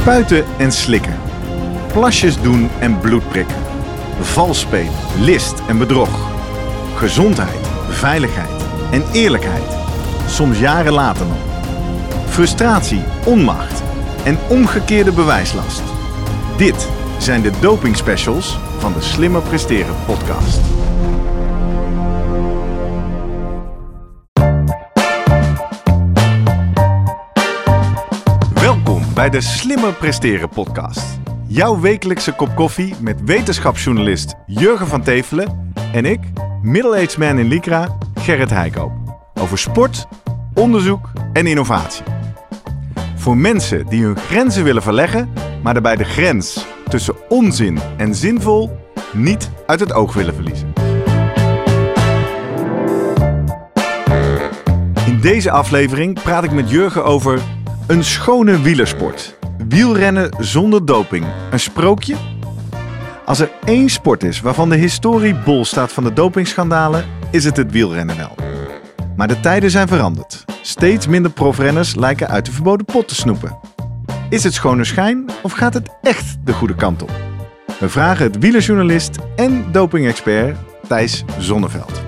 Spuiten en slikken. Plasjes doen en bloed prikken. Vals spelen, list en bedrog. Gezondheid, veiligheid en eerlijkheid. Soms jaren later nog. Frustratie, onmacht en omgekeerde bewijslast. Dit zijn de doping specials van de Slimmer Presteren podcast. Bij de Slimmer Presteren podcast. Jouw wekelijkse kop koffie met wetenschapsjournalist Jurgen van Tevelen en ik, middle-aged man in Lycra, Gerrit Heikoop. Over sport, onderzoek en innovatie. Voor mensen die hun grenzen willen verleggen, maar daarbij de grens tussen onzin en zinvol niet uit het oog willen verliezen. In deze aflevering praat ik met Jurgen over een schone wielersport. Wielrennen zonder doping. Een sprookje? Als er één sport is waarvan de historie bol staat van de dopingschandalen, is het het wielrennen wel. Maar de tijden zijn veranderd. Steeds minder profrenners lijken uit de verboden pot te snoepen. Is het schone schijn of gaat het echt de goede kant op? We vragen het wielerjournalist en dopingexpert Thijs Zonneveld.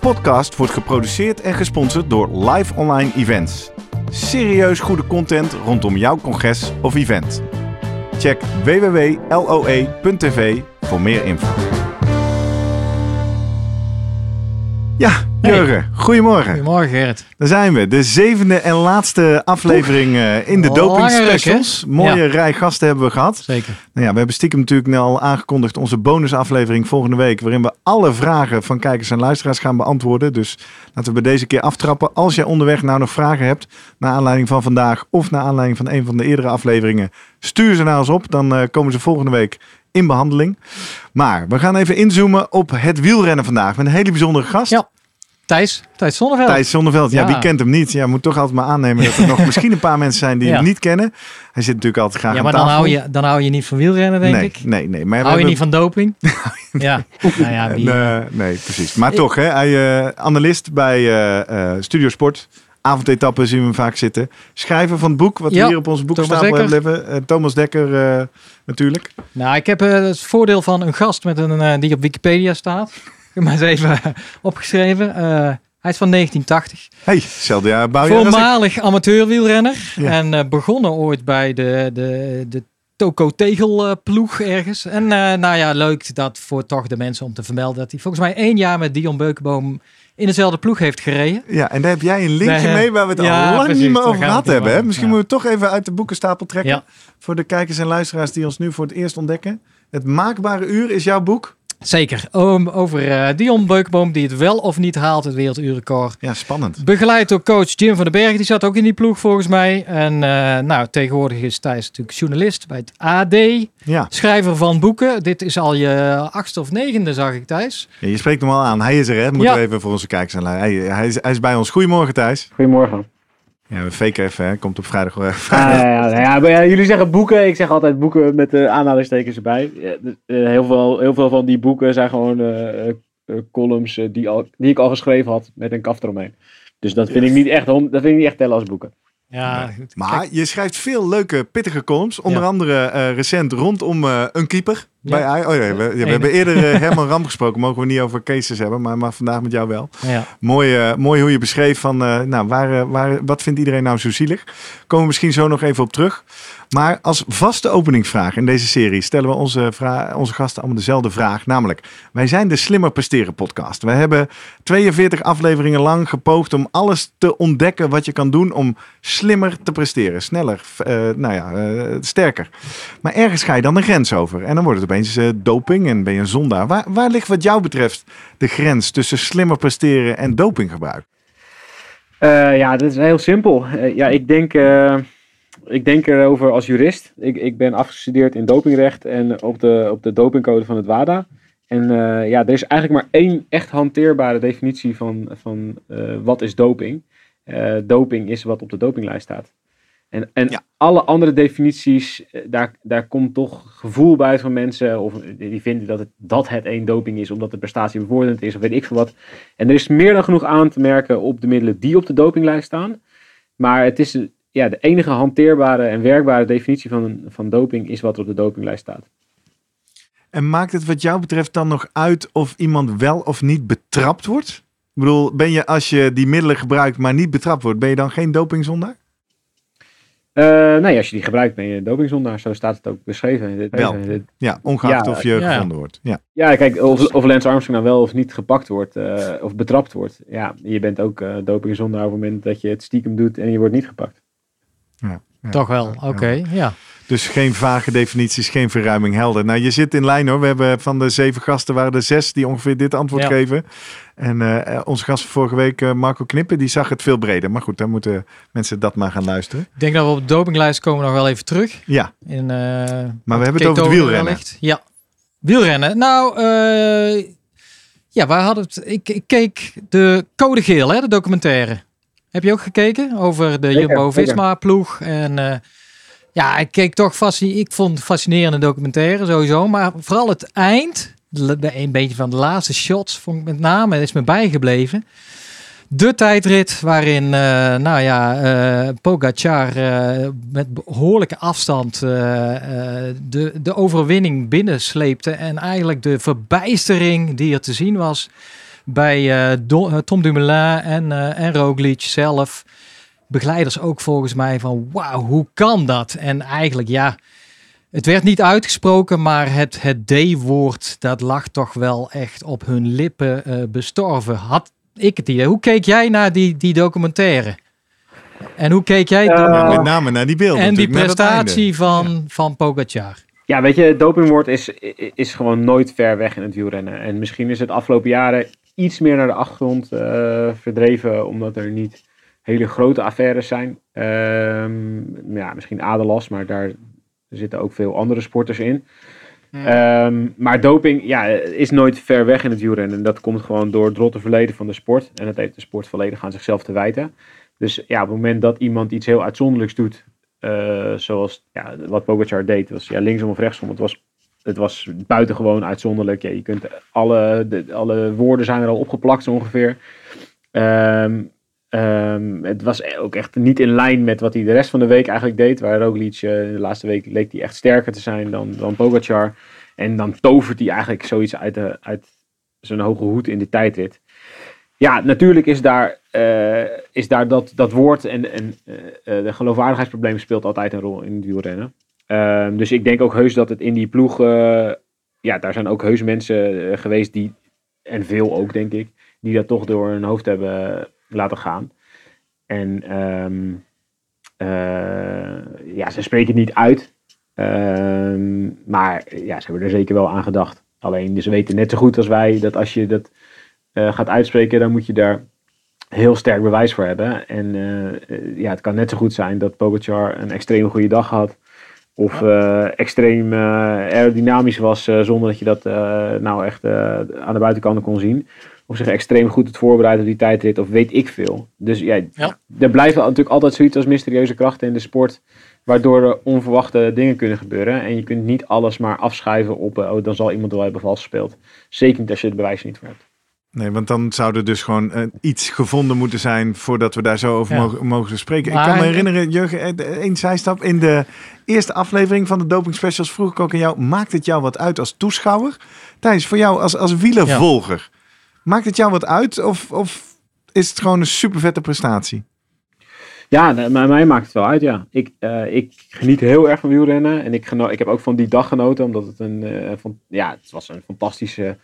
podcast wordt geproduceerd en gesponsord door Live Online Events. Serieus goede content rondom jouw congres of event. Check www.loe.tv voor meer info. Ja, Jurgen, goedemorgen. Goedemorgen Gerrit. Daar zijn we. De zevende en laatste aflevering eh, in de Doping ruk? Specials. Mooie Ja. rij gasten hebben we gehad. Zeker. Nou ja, we hebben stiekem natuurlijk al aangekondigd onze bonusaflevering volgende week. Waarin we alle vragen van kijkers en luisteraars gaan beantwoorden. Dus laten we bij deze keer aftrappen. Als jij onderweg nou nog vragen hebt. Naar aanleiding van vandaag of naar aanleiding van een van de eerdere afleveringen. Stuur ze naar ons op. Dan eh, komen ze volgende week in behandeling. Maar we gaan even inzoomen op het wielrennen vandaag. Met een hele bijzondere gast. Ja. Thijs, Thijs Zonneveld. Thijs Zonneveld, ja. Ja. wie kent hem niet? Ja, moet toch altijd maar aannemen dat er nog misschien een paar mensen zijn die Ja. hem niet kennen. Hij zit natuurlijk altijd graag ja, aan maar dan hou, je, dan hou je niet van wielrennen, denk nee, ik. Nee, nee. Maar hou je niet van doping? ja. Nou ja, wie, Nee, nee, precies. Maar toch, hè, hij eh analist bij eh, eh, Studio Sport. Avondetappen zien we hem vaak zitten. Schrijver van het boek, wat we hier op onze boekenstapel Thomas hebben. Eh, Thomas Dekker eh, natuurlijk. Nou, ik heb eh, het voordeel van een gast met een, eh, die op Wikipedia staat. Ik heb maar eens even opgeschreven. Eh, hij is van 1980. hey, hetzelfde jaar bouwjaar als ik. Voormalig amateurwielrenner. Ja. En eh, begonnen ooit bij de, de, de Toco Tegelploeg ergens. En eh, nou ja, leuk dat voor toch de mensen om te vermelden dat hij volgens mij één jaar met Dion Beukenboom in dezelfde ploeg heeft gereden. Ja, en daar heb jij een linkje Nee, mee waar we het ja, al lang precies, niet meer over gehad hebben. Hè? Misschien Ja. moeten we het toch even uit de boekenstapel trekken. Ja. Voor de kijkers en luisteraars die ons nu voor het eerst ontdekken. Het Maakbare Uur is jouw boek. Zeker. Om, over eh, Dion Beukenboom die het wel of niet haalt, het werelduurrecord. Ja, spannend. Begeleid door coach Jim van den Berg. Die zat ook in die ploeg volgens mij. En eh, nou, tegenwoordig is Thijs natuurlijk journalist bij het AD. Ja. Schrijver van boeken. Dit is al je achtste of negende, zag ik Thijs. Ja, je spreekt hem al aan. Hij is er, hè? Moeten Ja. we even voor onze kijkers en luisteraars. Hij, hij, is, hij is bij ons. Goedemorgen, Thijs. Goedemorgen. Ja, we faken even, hè. Komt op vrijdag. eh, Ah, vrijdag. ja, ja, ja, ja, maar ja, jullie zeggen boeken, ik zeg altijd boeken met de aanhalingstekens erbij. Ja, dus, eh, heel, veel, heel veel van die boeken zijn gewoon eh, eh, eh, columns eh, die, al, die ik al geschreven had met een kaft eromheen. Dus dat vind, ik niet echt, dat vind ik niet echt tellen als boeken. Ja, Nee. Maar je schrijft veel leuke, pittige columns. Onder Ja. andere eh, recent rondom eh, een keeper. Bij oh, nee, we, ja, we Eén. hebben eerder eh, Herman Ram gesproken. Mogen we niet over cases hebben, maar, maar vandaag met jou wel. Ja. Mooi, eh, mooi hoe je beschreef van, eh, nou, waar, waar, wat vindt iedereen nou zo zielig? Komen we misschien zo nog even op terug. Maar als vaste openingsvraag in deze serie stellen we onze, onze gasten allemaal dezelfde vraag. Namelijk, wij zijn de Slimmer Presteren podcast. We hebben 42 afleveringen lang gepoogd om alles te ontdekken wat je kan doen om slimmer te presteren. Sneller, nou ja, sterker. Maar ergens ga je dan een grens over. En dan wordt het opeens eh, doping en ben je een zondaar. Waar, waar ligt wat jou betreft de grens tussen slimmer presteren en dopinggebruik? Uh, ja, dat is heel simpel. Uh, ja, ik denk, ik denk erover als jurist. Ik, ik ben afgestudeerd in dopingrecht en op de, op de dopingcode van het WADA. En ja, er is eigenlijk maar één echt hanteerbare definitie van, van wat is doping. doping is wat op de dopinglijst staat. En, en alle andere definities, daar, daar komt toch gevoel bij van mensen. Of die vinden dat het, dat het één doping is, omdat de prestatie bevorderend is, of weet ik veel wat. En er is meer dan genoeg aan te merken op de middelen die op de dopinglijst staan. Maar het is ja, de enige hanteerbare en werkbare definitie van, van doping is wat er op de dopinglijst staat. En maakt het wat jou betreft dan nog uit of iemand wel of niet betrapt wordt? Ik bedoel, ben je als je die middelen gebruikt, maar niet betrapt wordt, ben je dan geen dopingzondaar? Uh, nee, als je die gebruikt ben je dopingzondaar. Zo staat het ook beschreven. Wel. Ja, ongeacht of je gevonden wordt. Ja, ja kijk, of, of Lance Armstrong nou wel of niet gepakt wordt uh, of betrapt wordt. Ja, je bent ook uh, dopingzondaar op het moment dat je het stiekem doet en je wordt niet gepakt. Ja, ja. Toch wel, oké, ja. Dus geen vage definities, geen verruiming helder. Nou, je zit in lijn hoor. We hebben van de zeven gasten waren er zes die ongeveer dit antwoord geven. En uh, onze gast van vorige week, uh, Marco Knippen, die zag het veel breder. Maar goed, dan moeten mensen dat maar gaan luisteren. Ik denk dat we op de dopinglijst komen nog wel even terug. Ja. In, uh, maar we hebben het over het wielrennen. Ja, wielrennen. Nou, ja, waar hadden het? Ik, ik, keek de Code Geel, hè, de documentaire. Heb je ook gekeken over de Jumbo-Visma-ploeg en ja, ik keek toch fascinerend. Ik vond fascinerende documentaire sowieso. Maar vooral het eind, een beetje van de laatste shots, vond ik met name, is me bijgebleven. De tijdrit waarin, uh, nou ja, uh, Pogacar uh, met behoorlijke afstand de, de overwinning binnensleepte. En eigenlijk de verbijstering die er te zien was bij Tom Dumoulin en, en Roglic zelf begeleiders ook volgens mij van wauw, hoe kan dat? En eigenlijk ja, het werd niet uitgesproken, maar het, het D-woord dat lag toch wel echt op hun lippen uh, bestorven. Had ik het idee. Hoe keek jij naar die, die documentaire? En hoe keek jij uh, met name naar die beelden? En die prestatie van, van Pogacar? Ja, weet je, het dopingwoord is, is gewoon nooit ver weg in het wielrennen. En misschien is het afgelopen jaren iets meer naar de achtergrond uh, verdreven, omdat er niet hele grote affaires zijn. Um, ja, misschien Adelas, maar daar zitten ook veel andere sporters in. Um, maar doping ja, is nooit ver weg in het wielrennen. En dat komt gewoon door het rotte verleden van de sport. En dat heeft de sport volledig aan zichzelf te wijten. Dus ja, op het moment dat iemand iets heel uitzonderlijks doet, uh, zoals ja, wat Pogacar deed, was ja, linksom of rechtsom. Het was, het was buitengewoon uitzonderlijk. Ja, je kunt alle, de, alle woorden zijn er al opgeplakt zo ongeveer. Um, Um, het was ook echt niet in lijn met wat hij de rest van de week eigenlijk deed. Waar Roglic uh, de laatste week leek hij echt sterker te zijn dan, dan Pogacar. En dan tovert hij eigenlijk zoiets uit, uit zijn hoge hoed in de tijdrit. Ja, natuurlijk is daar, uh, is daar dat, dat woord en, en uh, de geloofwaardigheidsprobleem speelt altijd een rol in het wielrennen. Um, dus ik denk ook heus dat het in die ploeg, ja, daar zijn ook heus mensen geweest die, en veel ook denk ik, die dat toch door hun hoofd hebben laten gaan. En um, uh, ja, ze spreken het niet uit. Um, maar ja, ze hebben er zeker wel aan gedacht. Alleen, ze weten net zo goed als wij dat als je dat uh, gaat uitspreken, dan moet je daar heel sterk bewijs voor hebben. En uh, ja, het kan net zo goed zijn dat Pogacar een extreem goede dag had. Of uh, extreem aerodynamisch was zonder dat je dat nou echt aan de buitenkant kon zien of zich extreem goed het voorbereiden op die tijdrit of weet ik veel. Dus ja, ja, er blijven natuurlijk altijd zoiets als mysterieuze krachten in de sport, waardoor er onverwachte dingen kunnen gebeuren. En je kunt niet alles maar afschuiven op, uh, oh, dan zal iemand wel hebben vals gespeeld. Zeker niet als je het bewijs niet voor hebt. Nee, want dan zou er dus gewoon uh, iets gevonden moeten zijn voordat we daar zo over ja. mogen, mogen, spreken. Maar, ik kan me herinneren, Jurgen, één zijstap. In de eerste aflevering van de Doping Specials vroeg ik ook aan jou, maakt het jou wat uit als toeschouwer? Thijs, voor jou als, als wielervolger, ja. Maakt het jou wat uit of, of is het gewoon een super vette prestatie? Ja, bij mij maakt het wel uit, ja. Ik, uh, ik geniet heel erg van wielrennen. En ik, geno ik heb ook van die dag genoten, omdat het een, uh, van, ja, het was een fantastische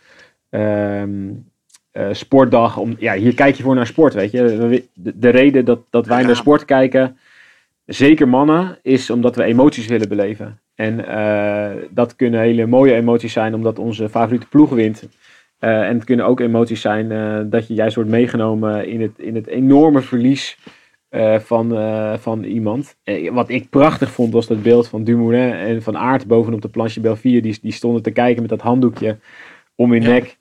uh, sportdag. Om, ja, hier kijk je voor naar sport, weet je. De, de reden dat, dat wij naar sport kijken, zeker mannen, is omdat we emoties willen beleven. En dat kunnen hele mooie emoties zijn, omdat onze favoriete ploeg wint. En het kunnen ook emoties zijn dat je juist wordt meegenomen in het, in het enorme verlies van, van iemand. wat ik prachtig vond was dat beeld van Dumoulin en van Aert bovenop de planche Belvier. Die, die stonden te kijken met dat handdoekje om hun nek.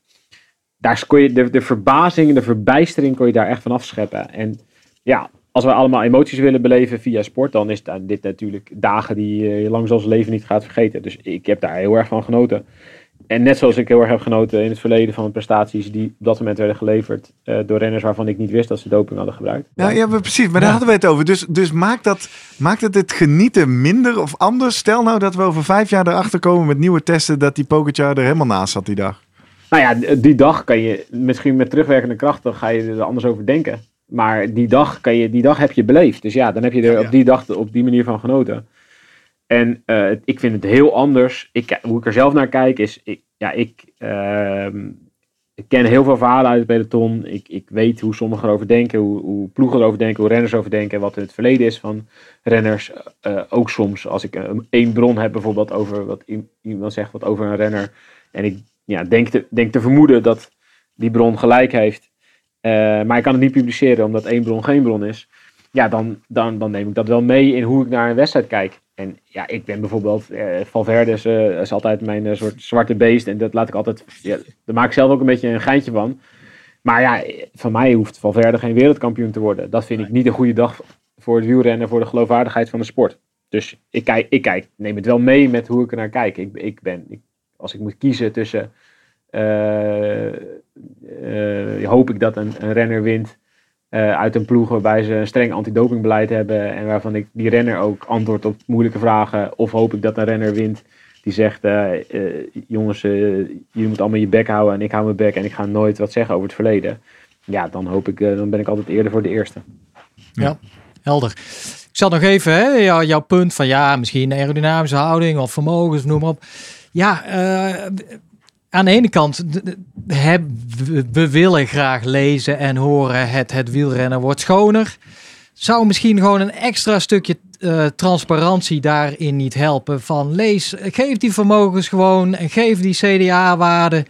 Daar kon je de, de verbazing, de verbijstering kon je daar echt van afscheppen. En ja, als we allemaal emoties willen beleven via sport, dan is dit natuurlijk dagen die je lang zoals leven niet gaat vergeten. Dus ik heb daar heel erg van genoten. En net zoals ik heel erg heb genoten in het verleden van prestaties die op dat moment werden geleverd uh, door renners waarvan ik niet wist dat ze doping hadden gebruikt. Ja, ja precies. Maar daar hadden we het over. Dus, dus maakt, dat, maakt het het genieten minder of anders? Stel nou dat we over vijf jaar erachter komen met nieuwe testen dat die Pogacar er helemaal naast zat die dag. Nou ja, die dag kan je misschien met terugwerkende kracht, dan ga je er anders over denken. Maar die dag, kan je, die dag heb je beleefd. Dus ja, dan heb je er op die dag op die manier van genoten. En uh, ik vind het heel anders. Ik, hoe ik er zelf naar kijk is, ik, ja, ik, uh, ik ken heel veel verhalen uit het peloton. Ik, ik weet hoe sommigen erover denken, hoe, hoe ploegen erover denken, hoe renners over denken, wat het verleden is van renners. Uh, ook soms als ik één bron heb bijvoorbeeld over wat iemand zegt wat over een renner. En ik ja, denk, te, denk te vermoeden dat die bron gelijk heeft. Maar ik kan het niet publiceren omdat één bron geen bron is. Ja, dan, dan, dan neem ik dat wel mee in hoe ik naar een wedstrijd kijk. En ja, ik ben bijvoorbeeld, uh, Valverde is, is, altijd mijn soort zwarte beest. En dat laat ik altijd, ja, daar maak ik zelf ook een beetje een geintje van. Maar ja, van mij hoeft Valverde geen wereldkampioen te worden. Dat vind ik niet een goede dag voor het wielrennen, voor de geloofwaardigheid van de sport. Dus ik kijk, ik kijk, neem het wel mee met hoe ik er naar kijk. Ik, ik ben, als ik moet kiezen tussen uh, hoop ik dat een, een renner wint uh, uit een ploeg waarbij ze een streng antidopingbeleid hebben en waarvan ik die renner ook antwoord op moeilijke vragen. Of hoop ik dat een renner wint die zegt, uh, jongens, jullie moeten allemaal je bek houden en ik hou mijn bek en ik ga nooit wat zeggen over het verleden. Ja, dan hoop ik, dan ben ik altijd eerder voor de eerste. Ja, helder. Ik zal nog even, hè, jouw punt van ja, misschien aerodynamische houding of vermogens, noem maar op. Ja, aan de ene kant, we willen graag lezen en horen het, het wielrennen wordt schoner. Zou misschien gewoon een extra stukje uh, transparantie daarin niet helpen? Van lees, geef die vermogens gewoon en geef die CDA-waarden.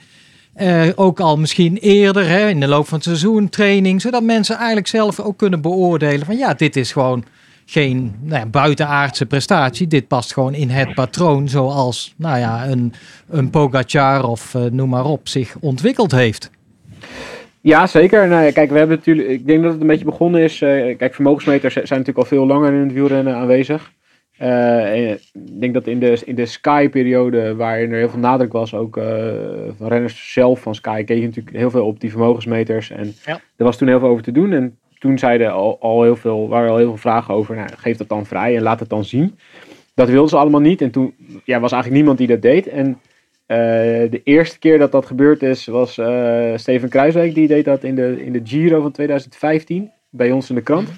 Uh, ook al misschien eerder hè, in de loop van het seizoen training, zodat mensen eigenlijk zelf ook kunnen beoordelen van ja, dit is gewoon geen nou ja, buitenaardse prestatie. Dit past gewoon in het patroon zoals nou ja, een, een Pogacar of uh, noem maar op zich ontwikkeld heeft. Ja, zeker. Nou, kijk, we hebben natuurlijk, ik denk dat het een beetje begonnen is. Uh, kijk, vermogensmeters zijn natuurlijk al veel langer in het wielrennen aanwezig. Uh, ik denk dat in de, in de Sky-periode, waarin er heel veel nadruk was, ook uh, van renners zelf van Sky, keek je natuurlijk heel veel op die vermogensmeters. En ja. er was toen heel veel over te doen. En toen zeiden al, al heel veel, waren al heel veel vragen over, nou, geef dat dan vrij en laat het dan zien. Dat wilden ze allemaal niet en toen ja, was eigenlijk niemand die dat deed. En uh, de eerste keer dat dat gebeurd is, was uh, Steven Kruiswijk, die deed dat in de, in de Giro van 2015, bij ons in de krant.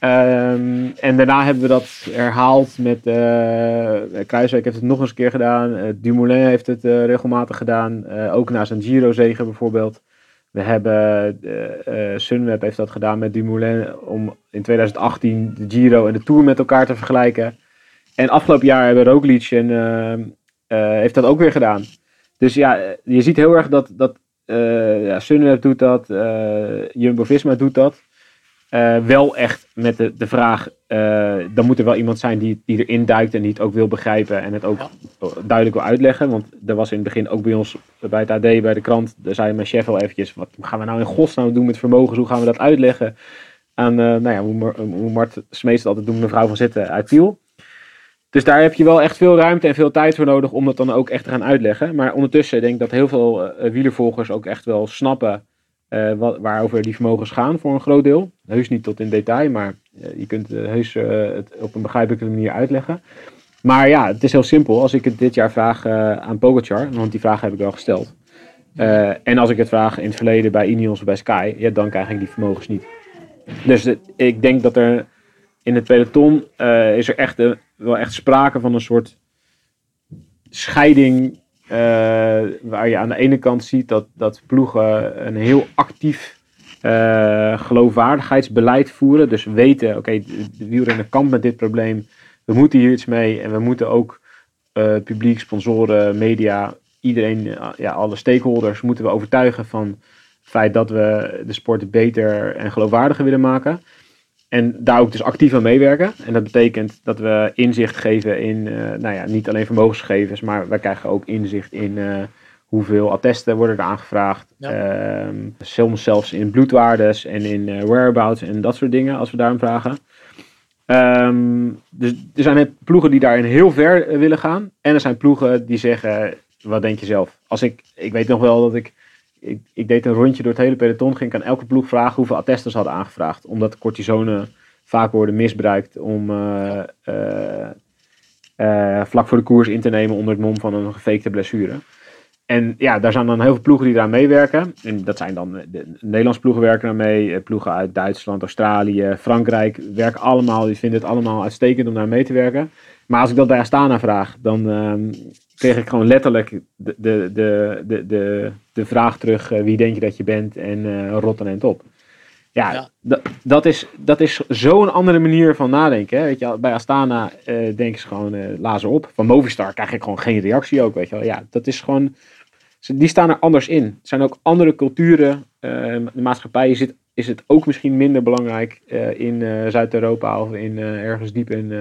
Um, en daarna hebben we dat herhaald met uh, Kruiswijk heeft het nog eens een keer gedaan. Dumoulin heeft het regelmatig gedaan. ook na zijn Giro-zegen bijvoorbeeld. We hebben, uh, Sunweb heeft dat gedaan met Dumoulin om in 2018 de Giro en de Tour met elkaar te vergelijken. En afgelopen jaar hebben Roglic en, uh, heeft dat ook weer gedaan. Dus ja, je ziet heel erg dat, dat ja, Sunweb doet dat, Jumbo-Visma doet dat. Wel echt met de, de vraag, uh, dan moet er wel iemand zijn die, die erin duikt en die het ook wil begrijpen en het ook duidelijk wil uitleggen. Want er was in het begin ook bij ons, bij het AD, bij de krant, daar zei mijn chef al eventjes, wat gaan we nou in godsnaam doen met vermogens, hoe gaan we dat uitleggen aan, uh, nou ja, hoe, hoe Mart Smees altijd doen, mevrouw van Zitten uit Tiel. Dus daar heb je wel echt veel ruimte en veel tijd voor nodig om dat dan ook echt te gaan uitleggen. Maar ondertussen denk ik dat heel veel wielervolgers ook echt wel snappen uh, wat, waarover die vermogens gaan voor een groot deel. Heus niet tot in detail, maar uh, je kunt uh, heus het op een begrijpelijke manier uitleggen. Maar ja, het is heel simpel. Als ik het dit jaar vraag aan Pogacar, want die vraag heb ik wel gesteld. en als ik het vraag in het verleden bij Ineos of bij Sky, ja, dan krijg ik die vermogens niet. Dus ik denk dat er in het peloton is er echt, wel echt sprake van een soort scheiding uh, waar je aan de ene kant ziet dat, dat ploegen een heel actief uh, geloofwaardigheidsbeleid voeren. Dus weten, oké, okay, de wielrenner kampt met dit probleem. We moeten hier iets mee en we moeten ook uh, publiek, sponsoren, media iedereen, eh, ja, alle stakeholders moeten we overtuigen van het feit dat we de sport beter en geloofwaardiger willen maken. En daar ook dus actief aan meewerken. En dat betekent dat we inzicht geven in, eh, nou ja, niet alleen vermogensgegevens, maar wij krijgen ook inzicht in eh, hoeveel attesten worden er aangevraagd. Ja. Ehm, soms zelfs in bloedwaardes en in eh, whereabouts en dat soort dingen, als we daarom vragen. Ehm, dus er zijn net ploegen die daarin heel ver willen gaan. En er zijn ploegen die zeggen, wat denk je zelf? Als ik, ik weet nog wel dat ik, ik, ik deed een rondje door het hele peloton, ging ik aan elke ploeg vragen hoeveel attesten ze hadden aangevraagd. Omdat cortisone vaak worden misbruikt om eh, eh, eh, vlak voor de koers in te nemen onder het mom van een gefakte blessure. En ja, daar zijn dan heel veel ploegen die daar meewerken. En dat zijn dan, de, de Nederlandse ploegen werken daar mee. eh, Ploegen uit Duitsland, Australië, Frankrijk werken allemaal. Die vinden het allemaal uitstekend om daar mee te werken. Maar als ik dat bij Astana vraag, dan ehm, kreeg ik gewoon letterlijk de, de, de, de, de, vraag terug. eh, wie denk je dat je bent? En eh rot en op. Ja, Ja. Dat, dat is, dat is zo'n andere manier van nadenken. Hè? Weet je, bij Astana eh denken ze gewoon eh lazen op. Van Movistar krijg ik gewoon geen reactie ook. Weet je wel. Ja, dat is gewoon die staan er anders in. Het zijn ook andere culturen. eh, de maatschappij is het, is het ook misschien minder belangrijk in Zuid-Europa of in, ergens diep in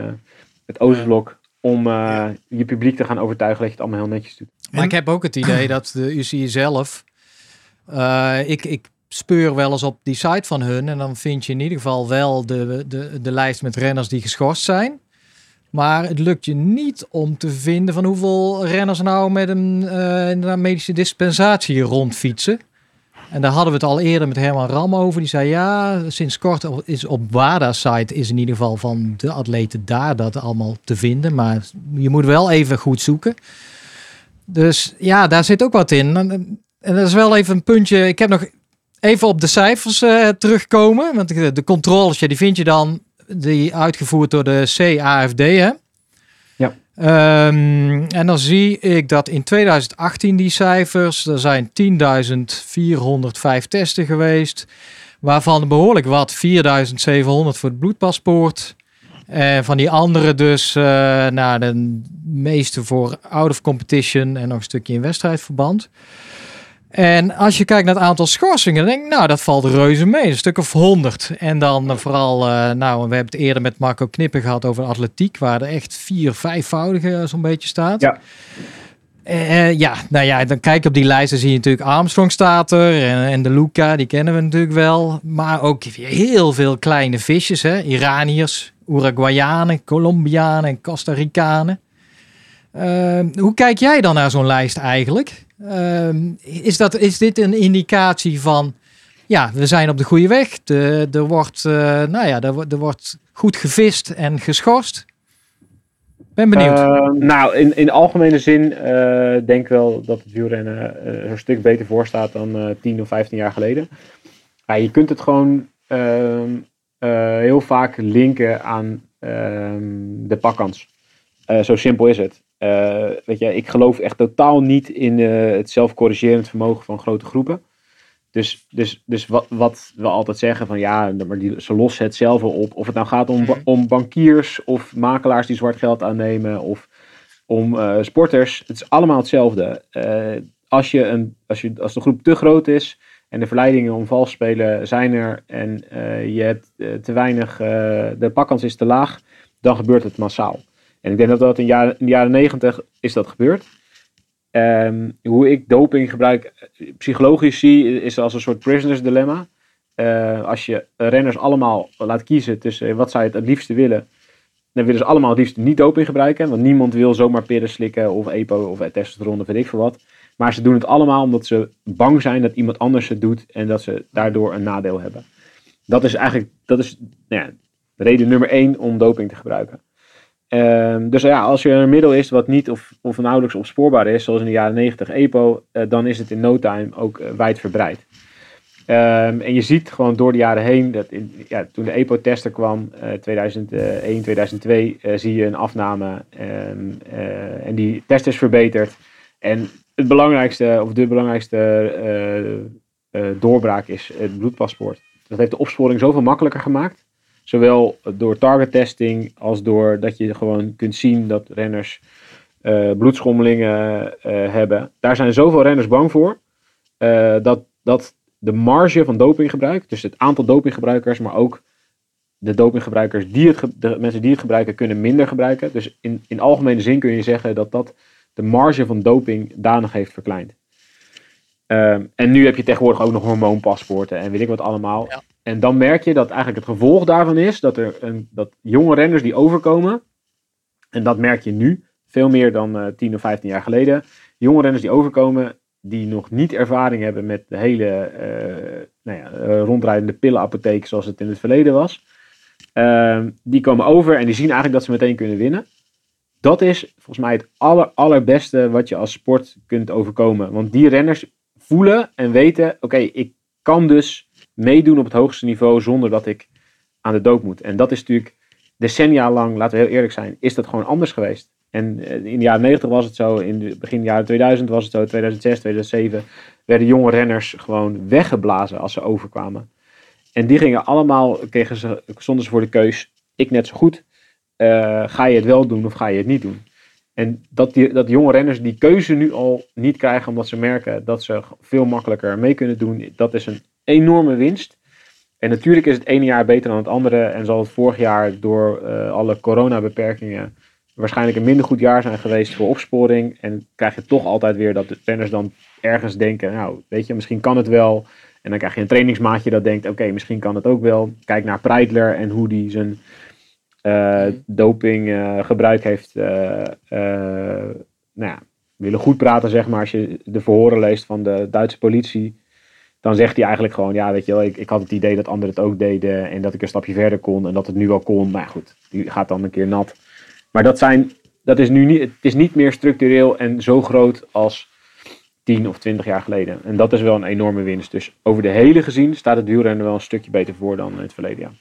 het Oostblok. Om eh, je publiek te gaan overtuigen dat je het allemaal heel netjes doet. Maar ik heb ook het idee dat de UCI zelf. eh, ik, ik speur wel eens op die site van hun. En dan vind je in ieder geval wel de, de, de lijst met renners die geschorst zijn. Maar het lukt je niet om te vinden van hoeveel renners nou met een eh, medische dispensatie rondfietsen. En daar hadden we het al eerder met Herman Ram over. Die zei ja, sinds kort is op WADA-site is in ieder geval van de atleten daar dat allemaal te vinden. Maar je moet wel even goed zoeken. Dus ja, daar zit ook wat in. En, en dat is wel even een puntje. Ik heb nog even op de cijfers eh, terugkomen. Want de, controles, die vind je dan die uitgevoerd door de CAFD. Hè? Ehm, en dan zie ik dat in 2018 die cijfers, er zijn 10.405 testen geweest. Waarvan behoorlijk wat, 4.700 voor het bloedpaspoort. En van die andere dus, eh nou, de meeste voor out of competition en nog een stukje in wedstrijdverband. En als je kijkt naar het aantal schorsingen, dan denk ik, nou, dat valt reuze mee. Een stuk of 100. En dan eh, vooral, eh, nou, we hebben het eerder met Marco Knippen gehad over atletiek, waar er echt vier, vijfvoudige zo'n beetje staat. Ja. Eh, ja, nou ja, dan kijk je op die lijst, dan zie je natuurlijk Armstrong staat er en, en de Luca, die kennen we natuurlijk wel. Maar ook heel veel kleine visjes, hè. Iraniërs, Uruguayanen, Colombianen en Costa Ricanen. Eh, hoe kijk jij dan naar zo'n lijst eigenlijk? Eh, is, dat, is dit een indicatie van, ja, we zijn op de goede weg. De, er, wordt, eh, nou ja, er, er wordt goed gevist en geschorst. Ben benieuwd. Eh, nou, in, in algemene zin eh, denk ik wel dat het wielrennen eh, er een stuk beter voor staat dan eh 10 of 15 jaar geleden. Je kunt het gewoon ehm, eh, heel vaak linken aan ehm, de pakkans. Zo simpel is het. Eh, weet je, ik geloof echt totaal niet in eh, het zelfcorrigerend vermogen van grote groepen. Dus, dus, dus wat, wat we altijd zeggen van ja, maar die, ze lossen het zelf wel op. Of het nou gaat om, ba- om bankiers of makelaars die zwart geld aannemen of om eh, sporters. Het is allemaal hetzelfde. Als, je een, als, je, als de groep te groot is en de verleidingen om vals spelen zijn er en je hebt te weinig, de pakkans is te laag, dan gebeurt het massaal. En ik denk dat dat in, jaren, de jaren negentig is dat gebeurd. Ehm, hoe ik doping gebruik psychologisch zie, is als een soort prisoners dilemma. Eh, als je renners allemaal laat kiezen tussen wat zij het het liefste willen, dan willen ze allemaal het liefst niet doping gebruiken. Want niemand wil zomaar pillen slikken of EPO of testosteron of weet ik veel wat. Maar ze doen het allemaal omdat ze bang zijn dat iemand anders het doet en dat ze daardoor een nadeel hebben. Dat is eigenlijk dat is, nou ja, reden nummer één om doping te gebruiken. Ehm, dus ja, als er een middel is wat niet of, of nauwelijks opspoorbaar is, zoals in de jaren 90 EPO, eh, dan is het in no time ook eh, wijdverbreid. Ehm, en je ziet gewoon door de jaren heen, dat in, ja, toen de EPO-tester kwam, eh 2001, 2002, eh, zie je een afname ehm, eh, en die test is verbeterd. En het belangrijkste, of de belangrijkste doorbraak is het bloedpaspoort. Dat heeft de opsporing zoveel makkelijker gemaakt. Zowel door target testing als door dat je gewoon kunt zien dat renners eh, bloedschommelingen eh, hebben. Daar zijn zoveel renners bang voor eh, dat, dat de marge van dopinggebruik, dus het aantal dopinggebruikers, maar ook de dopinggebruikers die het, de mensen die het gebruiken, kunnen minder gebruiken. Dus in, in algemene zin kun je zeggen dat dat de marge van doping danig heeft verkleind. Ehm, en nu heb je tegenwoordig ook nog hormoonpaspoorten en weet ik wat allemaal. Ja. En dan merk je dat eigenlijk het gevolg daarvan is dat er een, dat jonge renners die overkomen, en dat merk je nu veel meer dan eh 10 of 15 jaar geleden, jonge renners die overkomen, die nog niet ervaring hebben met de hele eh, nou ja, eh, rondrijdende pillenapotheek zoals het in het verleden was. Ehm, die komen over en die zien eigenlijk dat ze meteen kunnen winnen. Dat is volgens mij het aller, allerbeste wat je als sport kunt overkomen. Want die renners voelen en weten, oké, ik kan dus meedoen op het hoogste niveau zonder dat ik aan de doop moet. En dat is natuurlijk decennia lang, laten we heel eerlijk zijn, is dat gewoon anders geweest. En eh, in de jaren 90 was het zo, in de begin jaren 2000 was het zo, 2006, 2007 werden jonge renners gewoon weggeblazen als ze overkwamen. En die gingen allemaal, kregen ze, stonden ze voor de keus, ik net zo goed, eh, ga je het wel doen of ga je het niet doen? En dat, die, dat jonge renners die keuze nu al niet krijgen omdat ze merken dat ze veel makkelijker mee kunnen doen, dat is een enorme winst. En natuurlijk is het ene jaar beter dan het andere en zal het vorig jaar door eh, alle coronabeperkingen waarschijnlijk een minder goed jaar zijn geweest voor opsporing. En krijg je toch altijd weer dat de renners dan ergens denken, nou weet je, misschien kan het wel. En dan krijg je een trainingsmaatje dat denkt, oké, misschien kan het ook wel. Kijk naar Preidler en hoe die zijn eh dopinggebruik heeft, eh, eh, nou ja, willen goed praten zeg maar. Als je de verhoren leest van de Duitse politie, dan zegt hij eigenlijk gewoon, ja weet je wel, ik, ik had het idee dat anderen het ook deden. En dat ik een stapje verder kon en dat het nu wel kon. Maar goed, die gaat dan een keer nat. Maar dat zijn, dat is nu niet, het is niet meer structureel en zo groot als 10 of 20 jaar geleden. En dat is wel een enorme winst. Dus over de hele gezien staat het wielrennen wel een stukje beter voor dan in het verleden jaar.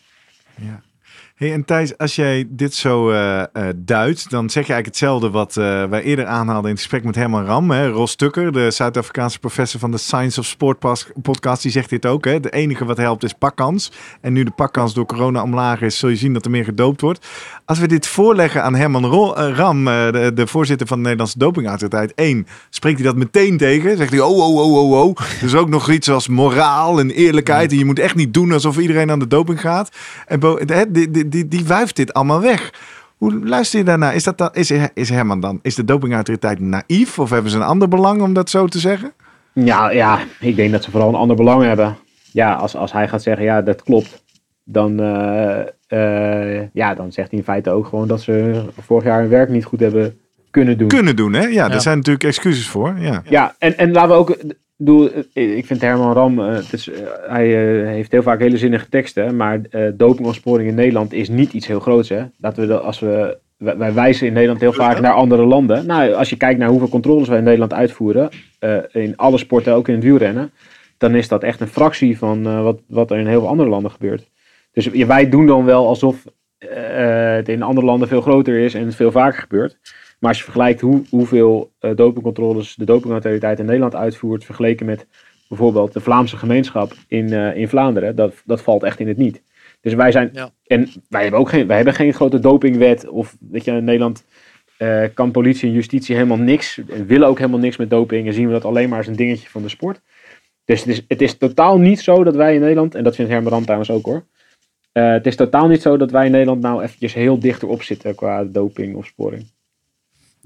Ja. Hey, en Thijs, als jij dit zo eh eh, duidt, dan zeg je eigenlijk hetzelfde wat eh, wij eerder aanhaalden in het gesprek met Herman Ram. Hè? Ros Tukker, de Zuid-Afrikaanse professor van de Science of Sport podcast, die zegt dit ook. Hè? De enige wat helpt is pakkans. En nu de pakkans door corona omlaag is, zul je zien dat er meer gedoopt wordt. Als we dit voorleggen aan Herman Ro- Ram, de, de voorzitter van de Nederlandse dopingautoriteit. Eén, spreekt hij dat meteen tegen? Zegt hij, oh, oh, oh, oh, oh. Dus ook nog iets als moraal en eerlijkheid. En je moet echt niet doen alsof iedereen aan de doping gaat. En bo- die, die, die, die wuift dit allemaal weg. Hoe luister je daarnaar? Is, dat dan, is, is Herman dan, is de dopingautoriteit naïef? Of hebben ze een ander belang om dat zo te zeggen? Ja, ja, ik denk dat ze vooral een ander belang hebben. Ja, als, als hij gaat zeggen, ja, dat klopt. Dan, eh, eh, ja, dan zegt hij in feite ook gewoon dat ze vorig jaar hun werk niet goed hebben kunnen doen. Kunnen doen, hè? Ja, Ja. daar zijn natuurlijk excuses voor. Ja. Ja, en, en laten we ook. Bedoel, eh, ik vind Herman Ram, eh, het is, eh, hij heeft heel vaak hele zinnige teksten, maar dopingopsporing in Nederland is niet iets heel groots. Hè? We als we, wij, wij wijzen in Nederland heel vaak naar andere landen. Nou, als je kijkt naar hoeveel controles wij in Nederland uitvoeren, in alle sporten, ook in het wielrennen, dan is dat echt een fractie van wat, wat er in heel veel andere landen gebeurt. Dus wij doen dan wel alsof het in andere landen veel groter is en het veel vaker gebeurt. Maar als je vergelijkt hoe, hoeveel eh, dopingcontroles de dopingautoriteit in Nederland uitvoert, vergeleken met bijvoorbeeld de Vlaamse gemeenschap in, eh, in Vlaanderen, dat, dat valt echt in het niet. Dus wij zijn, Ja. en wij hebben ook geen, wij hebben geen grote dopingwet, of weet je, in Nederland eh, kan politie en justitie helemaal niks, en willen ook helemaal niks met doping, en zien we dat alleen maar als een dingetje van de sport. Dus het is, het is totaal niet zo dat wij in Nederland, en dat vindt Herman Ram trouwens ook hoor, het is totaal niet zo dat wij in Nederland nou eventjes heel dichterop zitten qua doping of sporing.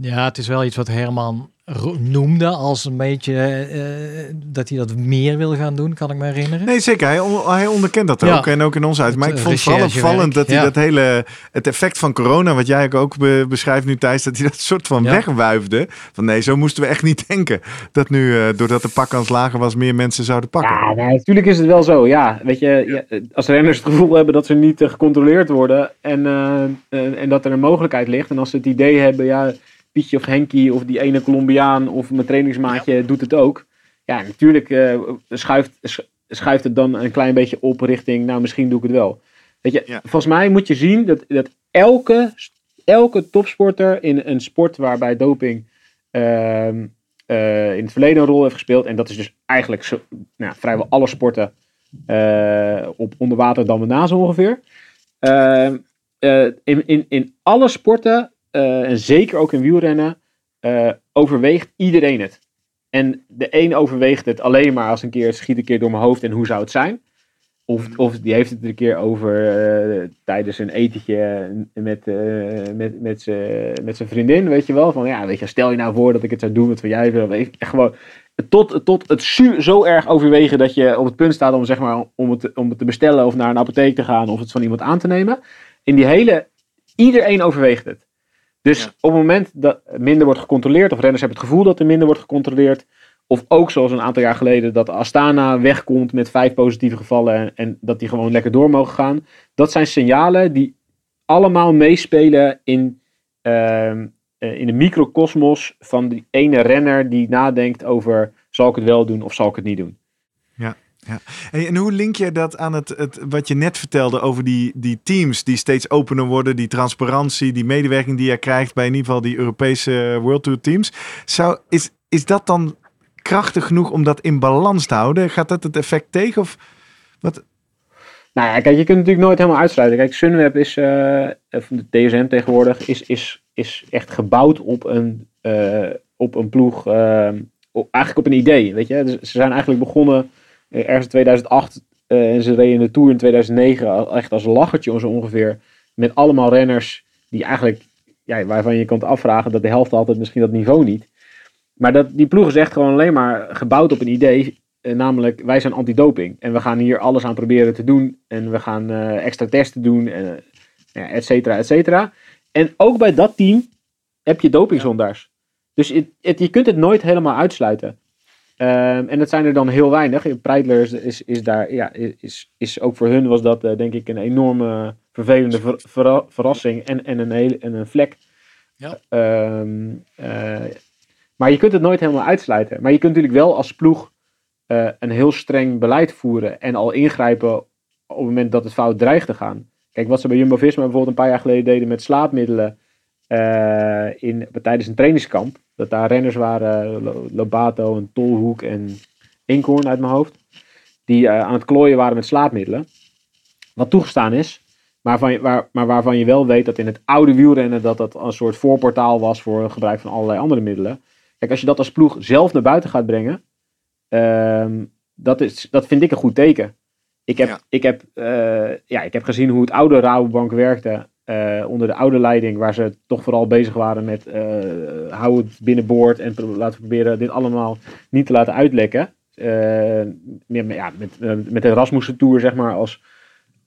Ja, het is wel iets wat Herman noemde als een beetje eh, dat hij dat meer wil gaan doen, kan ik me herinneren. Nee, zeker. Hij, on- hij onderkent dat Ja. ook. En ook in ons uit. Maar ik Het, vond het vooral recherchewerk, opvallend dat hij dat hele... Het effect van corona, wat jij ook be- beschrijft nu Thijs, dat hij dat soort van Ja. wegwuifde. Van nee, zo moesten we echt niet denken. Dat nu, eh, doordat de pakkans lager was, meer mensen zouden pakken. Ja, nee, natuurlijk is het wel zo. Ja, weet je, ja, als renners het gevoel hebben dat ze niet eh, gecontroleerd worden en, eh, eh, en dat er een mogelijkheid ligt. En als ze het idee hebben, ja, Pietje of Henkie of die ene Colombiaan of mijn trainingsmaatje doet het ook. Ja, natuurlijk eh, schuift, sch- schuift het dan een klein beetje op richting, nou misschien doe ik het wel. Weet je, Ja. volgens mij moet je zien dat, dat elke, elke topsporter in een sport waarbij doping ehm, eh, in het verleden een rol heeft gespeeld. En dat is dus eigenlijk zo, nou, vrijwel alle sporten eh, op onderwater dan met nazen ongeveer. Ehm, eh, in, in, in alle sporten, en zeker ook in wielrennen, eh, overweegt iedereen het. En de een overweegt het alleen maar als een keer het schiet een keer door mijn hoofd en hoe zou het zijn. Of, of die heeft het er een keer over eh, tijdens een etentje met, eh, met, met, zijn vriendin, weet je wel. Van ja, weet je, stel je nou voor dat ik het zou doen wat jij wil. Weet je, Echt gewoon tot, tot het zo erg overwegen dat je op het punt staat om, zeg maar, om, het, om het te bestellen of naar een apotheek te gaan of het van iemand aan te nemen. In die hele, iedereen overweegt het. Dus Ja. op het moment dat minder wordt gecontroleerd, of renners hebben het gevoel dat er minder wordt gecontroleerd, of ook zoals een aantal jaar geleden dat Astana wegkomt met vijf positieve gevallen en, en dat die gewoon lekker door mogen gaan. Dat zijn signalen die allemaal meespelen in, ehm, eh, in de microcosmos van die ene renner die nadenkt over zal ik het wel doen of zal ik het niet doen. Hey, en hoe link je dat aan het, het, wat je net vertelde over die, die teams die steeds opener worden, die transparantie, die medewerking die je krijgt bij in ieder geval die Europese World Tour teams? Zou, is, is dat dan krachtig genoeg om dat in balans te houden? Gaat dat het effect tegen? Of wat? Nou ja, kijk, je kunt natuurlijk nooit helemaal uitsluiten. Kijk, Sunweb is, of de DSM tegenwoordig, is, is, is echt gebouwd op een, eh, op een ploeg, eigenlijk op een idee, weet je. Dus ze zijn eigenlijk begonnen ergens in 2008 eh, en ze reden de Tour in 2009 al- echt als lachertje ongeveer. Met allemaal renners die eigenlijk, ja, waarvan je kunt afvragen dat de helft altijd misschien dat niveau niet. Maar dat, die ploeg is echt gewoon alleen maar gebouwd op een idee. eh, namelijk, wij zijn antidoping. En we gaan hier alles aan proberen te doen. En we gaan eh, extra testen doen. En, eh, ja, et cetera, et cetera. En ook bij dat team heb je dopingzondaars. Dus het- je kunt het nooit helemaal uitsluiten. Ehm, en dat zijn er dan heel weinig. Breitler is, is, daar, ja, is, is ook voor hun was dat eh, denk ik een enorme vervelende ver- verra- verrassing en, en, een hele, en een vlek. Ja. Ehm, eh, maar je kunt het nooit helemaal uitsluiten. Maar je kunt natuurlijk wel als ploeg eh, een heel streng beleid voeren en al ingrijpen op het moment dat het fout dreigt te gaan. Kijk, wat ze bij Jumbo-Visma bijvoorbeeld een paar jaar geleden deden met slaapmiddelen in, tijdens een trainingskamp. Dat daar renners waren, Lo- Lobato, en Tolhoek en Inkhorn uit mijn hoofd. Die eh, aan het klooien waren met slaapmiddelen. Wat toegestaan is, maar, van, je- waar, maar waarvan je wel weet dat in het oude wielrennen dat dat een soort voorportaal was voor het gebruik van allerlei andere middelen. Kijk, als je dat als ploeg zelf naar buiten gaat brengen, ehm, dat, is, dat vind ik een goed teken. Ik heb, Ja. ik heb, eh, ja, ik heb gezien hoe het oude Rabobank werkte eh, onder de oude leiding, waar ze toch vooral bezig waren met eh hou het binnenboord en laten we proberen dit allemaal niet te laten uitlekken. Eh, ja, met, met de Rasmussen Tour, zeg maar, als,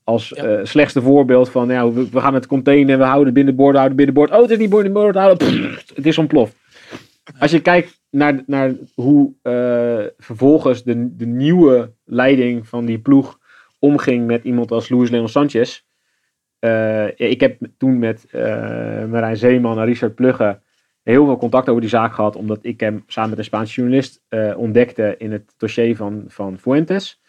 als Ja. slechtste voorbeeld van ja, we, we gaan het containen, we houden het binnenboord, houden het binnenboord. Oh, het is niet binnenboord, houden. Pff, het is ontploft. Als je kijkt naar, naar hoe vervolgens de, de nieuwe leiding van die ploeg omging met iemand als Luis Leon Sanchez. Eh, ik heb toen met eh, Marijn Zeeman en Richard Plugge heel veel contact over die zaak gehad, omdat ik hem samen met een Spaanse journalist eh, ontdekte in het dossier van, van Fuentes.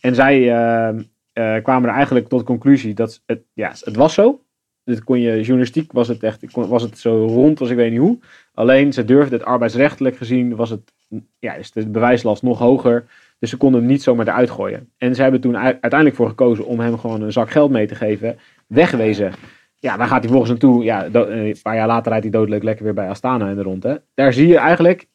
En zij eh, eh, kwamen er eigenlijk tot de conclusie dat het, ja, het was zo. Dit kon je, journalistiek was het echt, was het zo rond als ik weet niet hoe. Alleen ze durfden het arbeidsrechtelijk gezien, was het, ja, is de bewijslast nog hoger. Dus ze konden hem niet zomaar eruit gooien. En ze hebben toen uiteindelijk voor gekozen om hem gewoon een zak geld mee te geven. Wegwezen. Ja, daar gaat hij volgens naartoe. Ja, eh, een paar jaar later rijdt hij doodleuk lekker weer bij Astana in de rond. Hè. Daar zie je eigenlijk,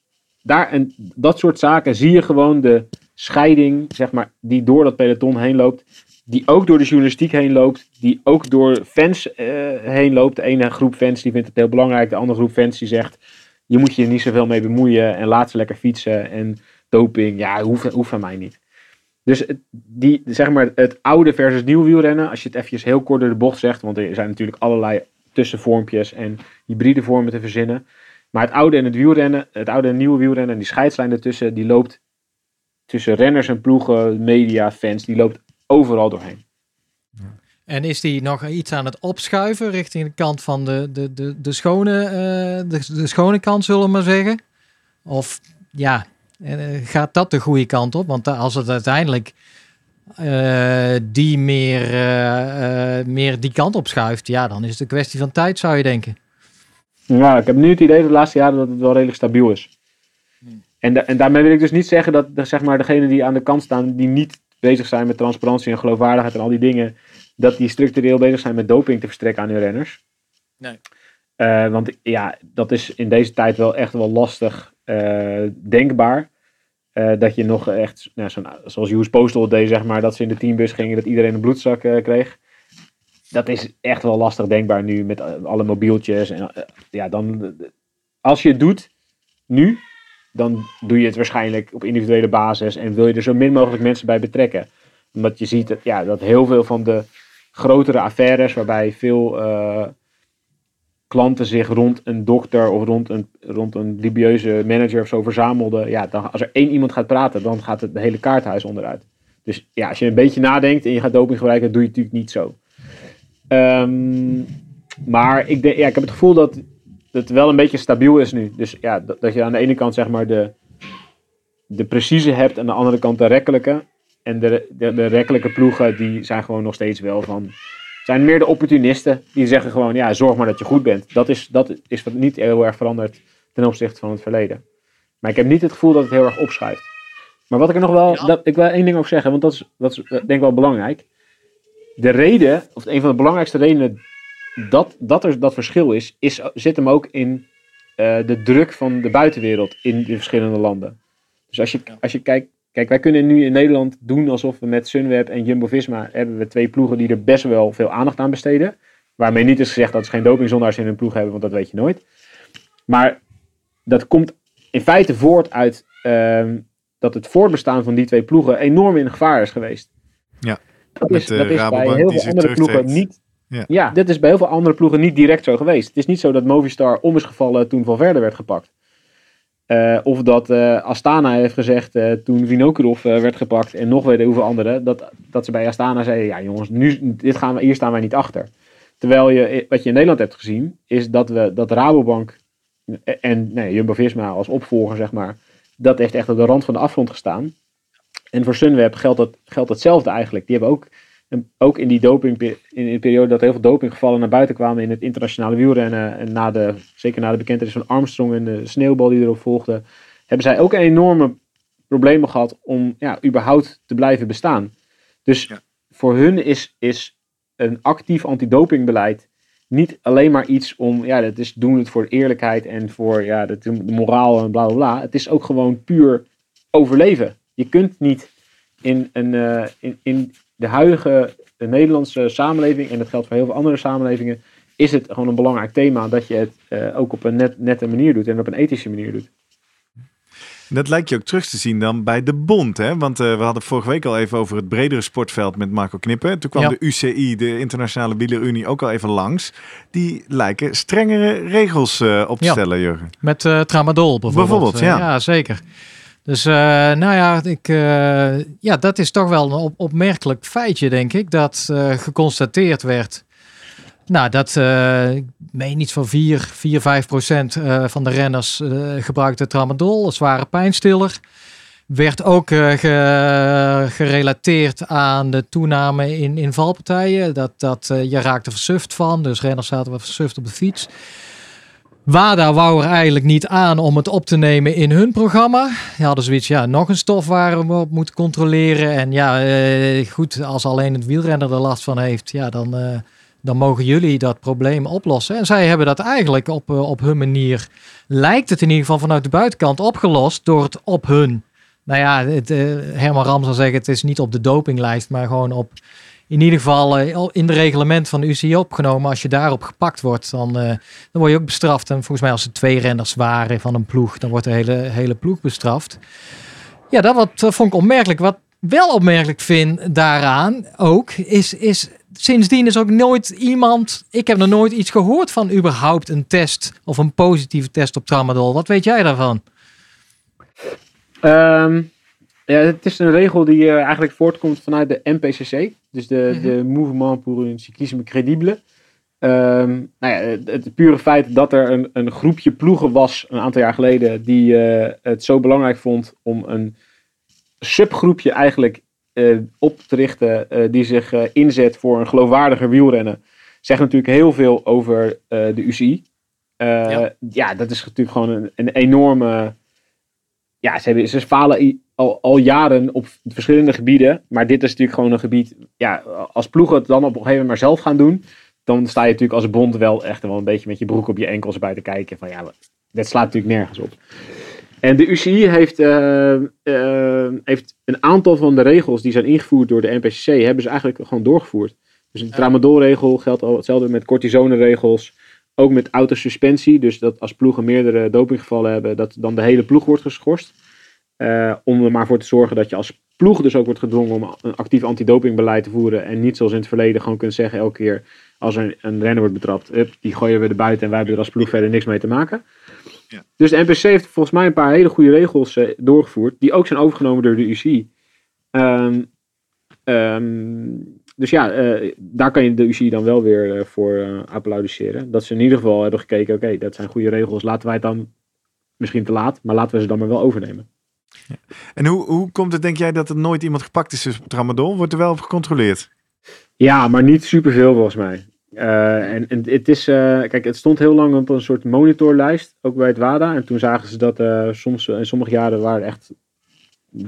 daar en dat soort zaken zie je gewoon de scheiding, zeg maar, die door dat peloton heen loopt. Die ook door de journalistiek heen loopt. Die ook door fans eh, heen loopt. De ene groep fans die vindt het heel belangrijk. De andere groep fans die zegt, je moet je er niet zoveel mee bemoeien. En laat ze lekker fietsen. En doping, ja, hoeft, hoeft van mij niet. Dus het, die, zeg maar, het oude versus nieuw wielrennen, als je het eventjes heel kort door de bocht zegt, want er zijn natuurlijk allerlei tussenvormpjes en hybride vormen te verzinnen. Maar het oude en het wielrennen, het oude en nieuwe wielrennen, en die scheidslijn ertussen, die loopt tussen renners en ploegen, media, fans, die loopt overal doorheen. En is die nog iets aan het opschuiven richting de kant van de, de, de, de, schone, eh, de, de schone kant, zullen we maar zeggen? Of ja, gaat dat de goede kant op? Want als het uiteindelijk eh, die meer, eh, eh, meer die kant op schuift, ja, dan is het een kwestie van tijd, zou je denken. Ja, ik heb nu het idee de laatste jaren dat het wel redelijk stabiel is. En, da- en daarmee wil ik dus niet zeggen dat de, zeg maar, degenen die aan de kant staan, die niet bezig zijn met transparantie en geloofwaardigheid en al die dingen, dat die structureel bezig zijn met doping te verstrekken aan hun renners. Nee. Eh, want ja, dat is in deze tijd wel echt wel lastig eh, denkbaar. Eh, dat je nog echt, nou, zo'n- zoals US Postal deed, zeg maar, dat ze in de teambus gingen, dat iedereen een bloedzak eh, kreeg. Dat is echt wel lastig denkbaar nu met eh, alle mobieltjes. En, eh, ja, dan, als je het doet nu, dan doe je het waarschijnlijk op individuele basis en wil je er zo min mogelijk mensen bij betrekken. Omdat je ziet dat, ja, dat heel veel van de grotere affaires, waarbij veel eh, klanten zich rond een dokter of rond een, rond een dubieuze manager of zo verzamelden. Ja, dan, als er één iemand gaat praten, dan gaat het hele kaarthuis onderuit. Dus ja, als je een beetje nadenkt en je gaat doping gebruiken, doe je natuurlijk niet zo. Ehm, maar ik, ja, ik heb het gevoel dat het wel een beetje stabiel is nu. Dus ja, dat, dat je aan de ene kant zeg maar de, de precieze hebt en aan de andere kant de rekkelijke. En de, de, de rekkelijke ploegen die zijn gewoon nog steeds wel van zijn meer de opportunisten die zeggen gewoon, ja, zorg maar dat je goed bent. Dat is, dat is wat niet heel erg veranderd ten opzichte van het verleden. Maar ik heb niet het gevoel dat het heel erg opschuift. Maar wat ik er nog wel, Ja. dat, ik wil één ding ook zeggen, want dat is, dat is eh, denk ik wel belangrijk. De reden, of een van de belangrijkste redenen dat, dat er dat verschil is, is zit hem ook in eh, de druk van de buitenwereld in de verschillende landen. Dus als je, als je kijkt, kijk, wij kunnen nu in Nederland doen alsof we met Sunweb en Jumbo-Visma hebben we twee ploegen die er best wel veel aandacht aan besteden. Waarmee niet is gezegd dat ze geen dopingzondaars in hun ploeg hebben, want dat weet je nooit. Maar dat komt in feite voort uit ehm, dat het voortbestaan van die twee ploegen enorm in gevaar is geweest. Ja, dat is, de dat is bij heel veel andere ploegen niet. Ja. Ja. dit is bij heel veel andere ploegen niet direct zo geweest. Het is niet zo dat Movistar om is gevallen toen Valverde werd gepakt. Eh, of dat eh, Astana heeft gezegd eh, toen Vinokurov werd gepakt en nog weet hoeveel anderen, dat, dat ze bij Astana zeiden, ja jongens, nu, dit gaan we, hier staan wij niet achter. Terwijl je, wat je in Nederland hebt gezien, is dat, we, dat Rabobank en nee, Jumbo-Visma als opvolger, zeg maar, dat heeft echt op de rand van de afgrond gestaan. En voor Sunweb geldt, dat, geldt hetzelfde eigenlijk. Die hebben ook, en ook in die doping, in, de periode dat heel veel dopinggevallen naar buiten kwamen in het internationale wielrennen. En na de, zeker na de bekentenis van Armstrong en de sneeuwbal die erop volgde. Hebben zij ook een enorme problemen gehad om ja, überhaupt te blijven bestaan. Dus Ja. voor hun is, is een actief antidopingbeleid niet alleen maar iets om, ja, dat is doen het voor de eerlijkheid en voor ja, de, de moraal en bla bla bla. Het is ook gewoon puur overleven. Je kunt niet in, een, eh, in, in de huidige de Nederlandse samenleving, en dat geldt voor heel veel andere samenlevingen, is het gewoon een belangrijk thema dat je het eh, ook op een net, nette manier doet en op een ethische manier doet. Dat lijkt je ook terug te zien dan bij de bond. Hè? Want eh, we hadden vorige week al even over het bredere sportveld met Marco Knippen. Toen kwam Ja. de UCI, de Internationale Wielerunie, ook al even langs. Die lijken strengere regels eh, op te Ja. stellen, Jurgen. Met eh, tramadol bijvoorbeeld. Bijvoorbeeld, ja. ja, zeker. Dus eh, nou ja, ik, eh, ja, dat is toch wel een op- opmerkelijk feitje, denk ik, dat eh, geconstateerd werd. Nou, dat, ik meen iets van 4, 4 5 procent van de renners gebruikte tramadol, een zware pijnstiller. Werd ook ge- gerelateerd aan de toename in, in valpartijen. Dat, dat je raakte versuft van, dus renners zaten wat versuft op de fiets. WADA wou er eigenlijk niet aan om het op te nemen in hun programma. Die hadden zoiets, ja, nog een stof waar we op moeten controleren. En ja, eh, goed, als alleen het wielrenner er last van heeft, ja, dan, eh, dan mogen jullie dat probleem oplossen. En zij hebben dat eigenlijk op, eh, op hun manier, lijkt het in ieder geval vanuit de buitenkant opgelost door het op hun. Nou ja, het, Herman Ram zal zeggen, het is niet op de dopinglijst, maar gewoon op, in ieder geval eh, in de reglement van de UCI opgenomen. Als je daarop gepakt wordt, dan, eh, dan word je ook bestraft. En volgens mij als er twee renners waren van een ploeg, dan wordt de hele, hele ploeg bestraft. Ja, dat wat, eh, vond ik opmerkelijk. Wat wel opmerkelijk vind daaraan ook, is, is sindsdien is ook nooit iemand, ik heb nog nooit iets gehoord van überhaupt een test of een positieve test op tramadol. Wat weet jij daarvan? Ehm, ja, het is een regel die eigenlijk voortkomt vanuit de MPCC, dus de, Mhm. de Mouvement pour un cyclisme crédible. Ehm, nou ja, het, het pure feit dat er een, een groepje ploegen was een aantal jaar geleden die eh, het zo belangrijk vond om een subgroepje eigenlijk eh, op te richten eh, die zich inzet voor een geloofwaardiger wielrennen, zegt natuurlijk heel veel over de UCI. Ja. ja. dat is natuurlijk gewoon een, een enorme ja, ze, hebben, ze falen al, al jaren op verschillende gebieden. Maar dit is natuurlijk gewoon een gebied. Ja, als ploegen het dan op een gegeven moment maar zelf gaan doen. dan sta je natuurlijk als bond wel echt wel een beetje met je broek op je enkels bij te kijken. Van ja, dat slaat natuurlijk nergens op. En de UCI heeft, eh, eh, heeft een aantal van de regels die zijn ingevoerd door de NPCC, hebben ze eigenlijk gewoon doorgevoerd. Dus de tramadolregel geldt al hetzelfde met cortisoneregels. Ook met autosuspensie, dus dat als ploegen meerdere dopinggevallen hebben, dat dan de hele ploeg wordt geschorst. Uh, om er maar voor te zorgen dat je als ploeg dus ook wordt gedwongen om een actief antidopingbeleid te voeren. En niet zoals in het verleden gewoon kunt zeggen elke keer als er een renner wordt betrapt, up, die gooien we er buiten en wij hebben er als ploeg verder niks mee te maken. Ja. Dus de NPC heeft volgens mij een paar hele goede regels uh, doorgevoerd, die ook zijn overgenomen door de UCI. Um, ehm, um, dus ja, uh, daar kan je de UCI dan wel weer uh, voor applaudisseren. Dat ze in ieder geval hebben gekeken, oké, okay, dat zijn goede regels, laten wij het dan misschien te laat, maar laten we ze dan maar wel overnemen. En hoe, hoe komt het, denk jij, dat er nooit iemand gepakt is op tramadol? Wordt er wel op gecontroleerd? Ja, maar niet superveel volgens mij. Uh, en, het is, uh, kijk, het stond heel lang op een soort monitorlijst, ook bij het WADA. En toen zagen ze dat uh, soms, in sommige jaren waren echt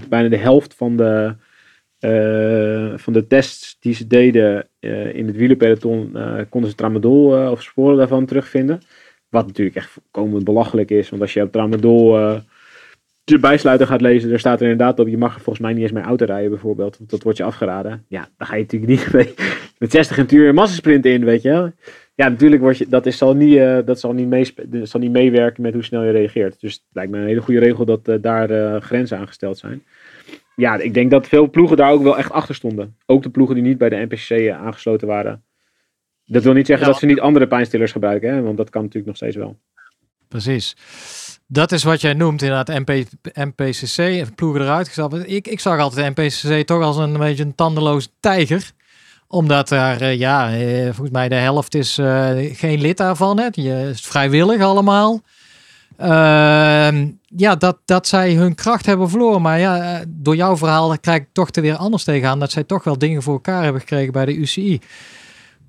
bijna de helft van de, van de tests die ze deden in het wielerpeloton, konden ze tramadol of sporen daarvan terugvinden. Wat natuurlijk echt volkomen belachelijk is, want als je op tramadol de bijsluiter gaat lezen, er staat er inderdaad op, je mag er volgens mij niet eens mee auto rijden bijvoorbeeld, want dat wordt je afgeraden. Ja, dan ga je natuurlijk niet mee, met 60 en uur een massasprint in, weet je wel. Ja, natuurlijk word je, dat, is, zal, niet, uh, dat zal, niet mee, zal niet meewerken met hoe snel je reageert. Dus het lijkt me een hele goede regel dat uh, daar uh, grenzen aangesteld zijn. Ja, ik denk dat veel ploegen daar ook wel echt achter stonden. Ook de ploegen die niet bij de NPCC aangesloten waren. Dat wil niet zeggen ja. dat ze niet andere pijnstillers gebruiken, hè, want dat kan natuurlijk nog steeds wel. Precies. Dat is wat jij noemt inderdaad MP, MPCC, ploegen eruit gestapt. Ik, ik zag altijd MPCC toch als een, beetje een tandeloos tijger omdat er, uh, ja, uh, volgens mij de helft is uh, geen lid daarvan. Hè. Je is vrijwillig allemaal. Ehm, ja, dat, dat zij hun kracht hebben verloren. Maar ja, door jouw verhaal krijg ik toch er weer anders tegenaan. Dat zij toch wel dingen voor elkaar hebben gekregen bij de UCI.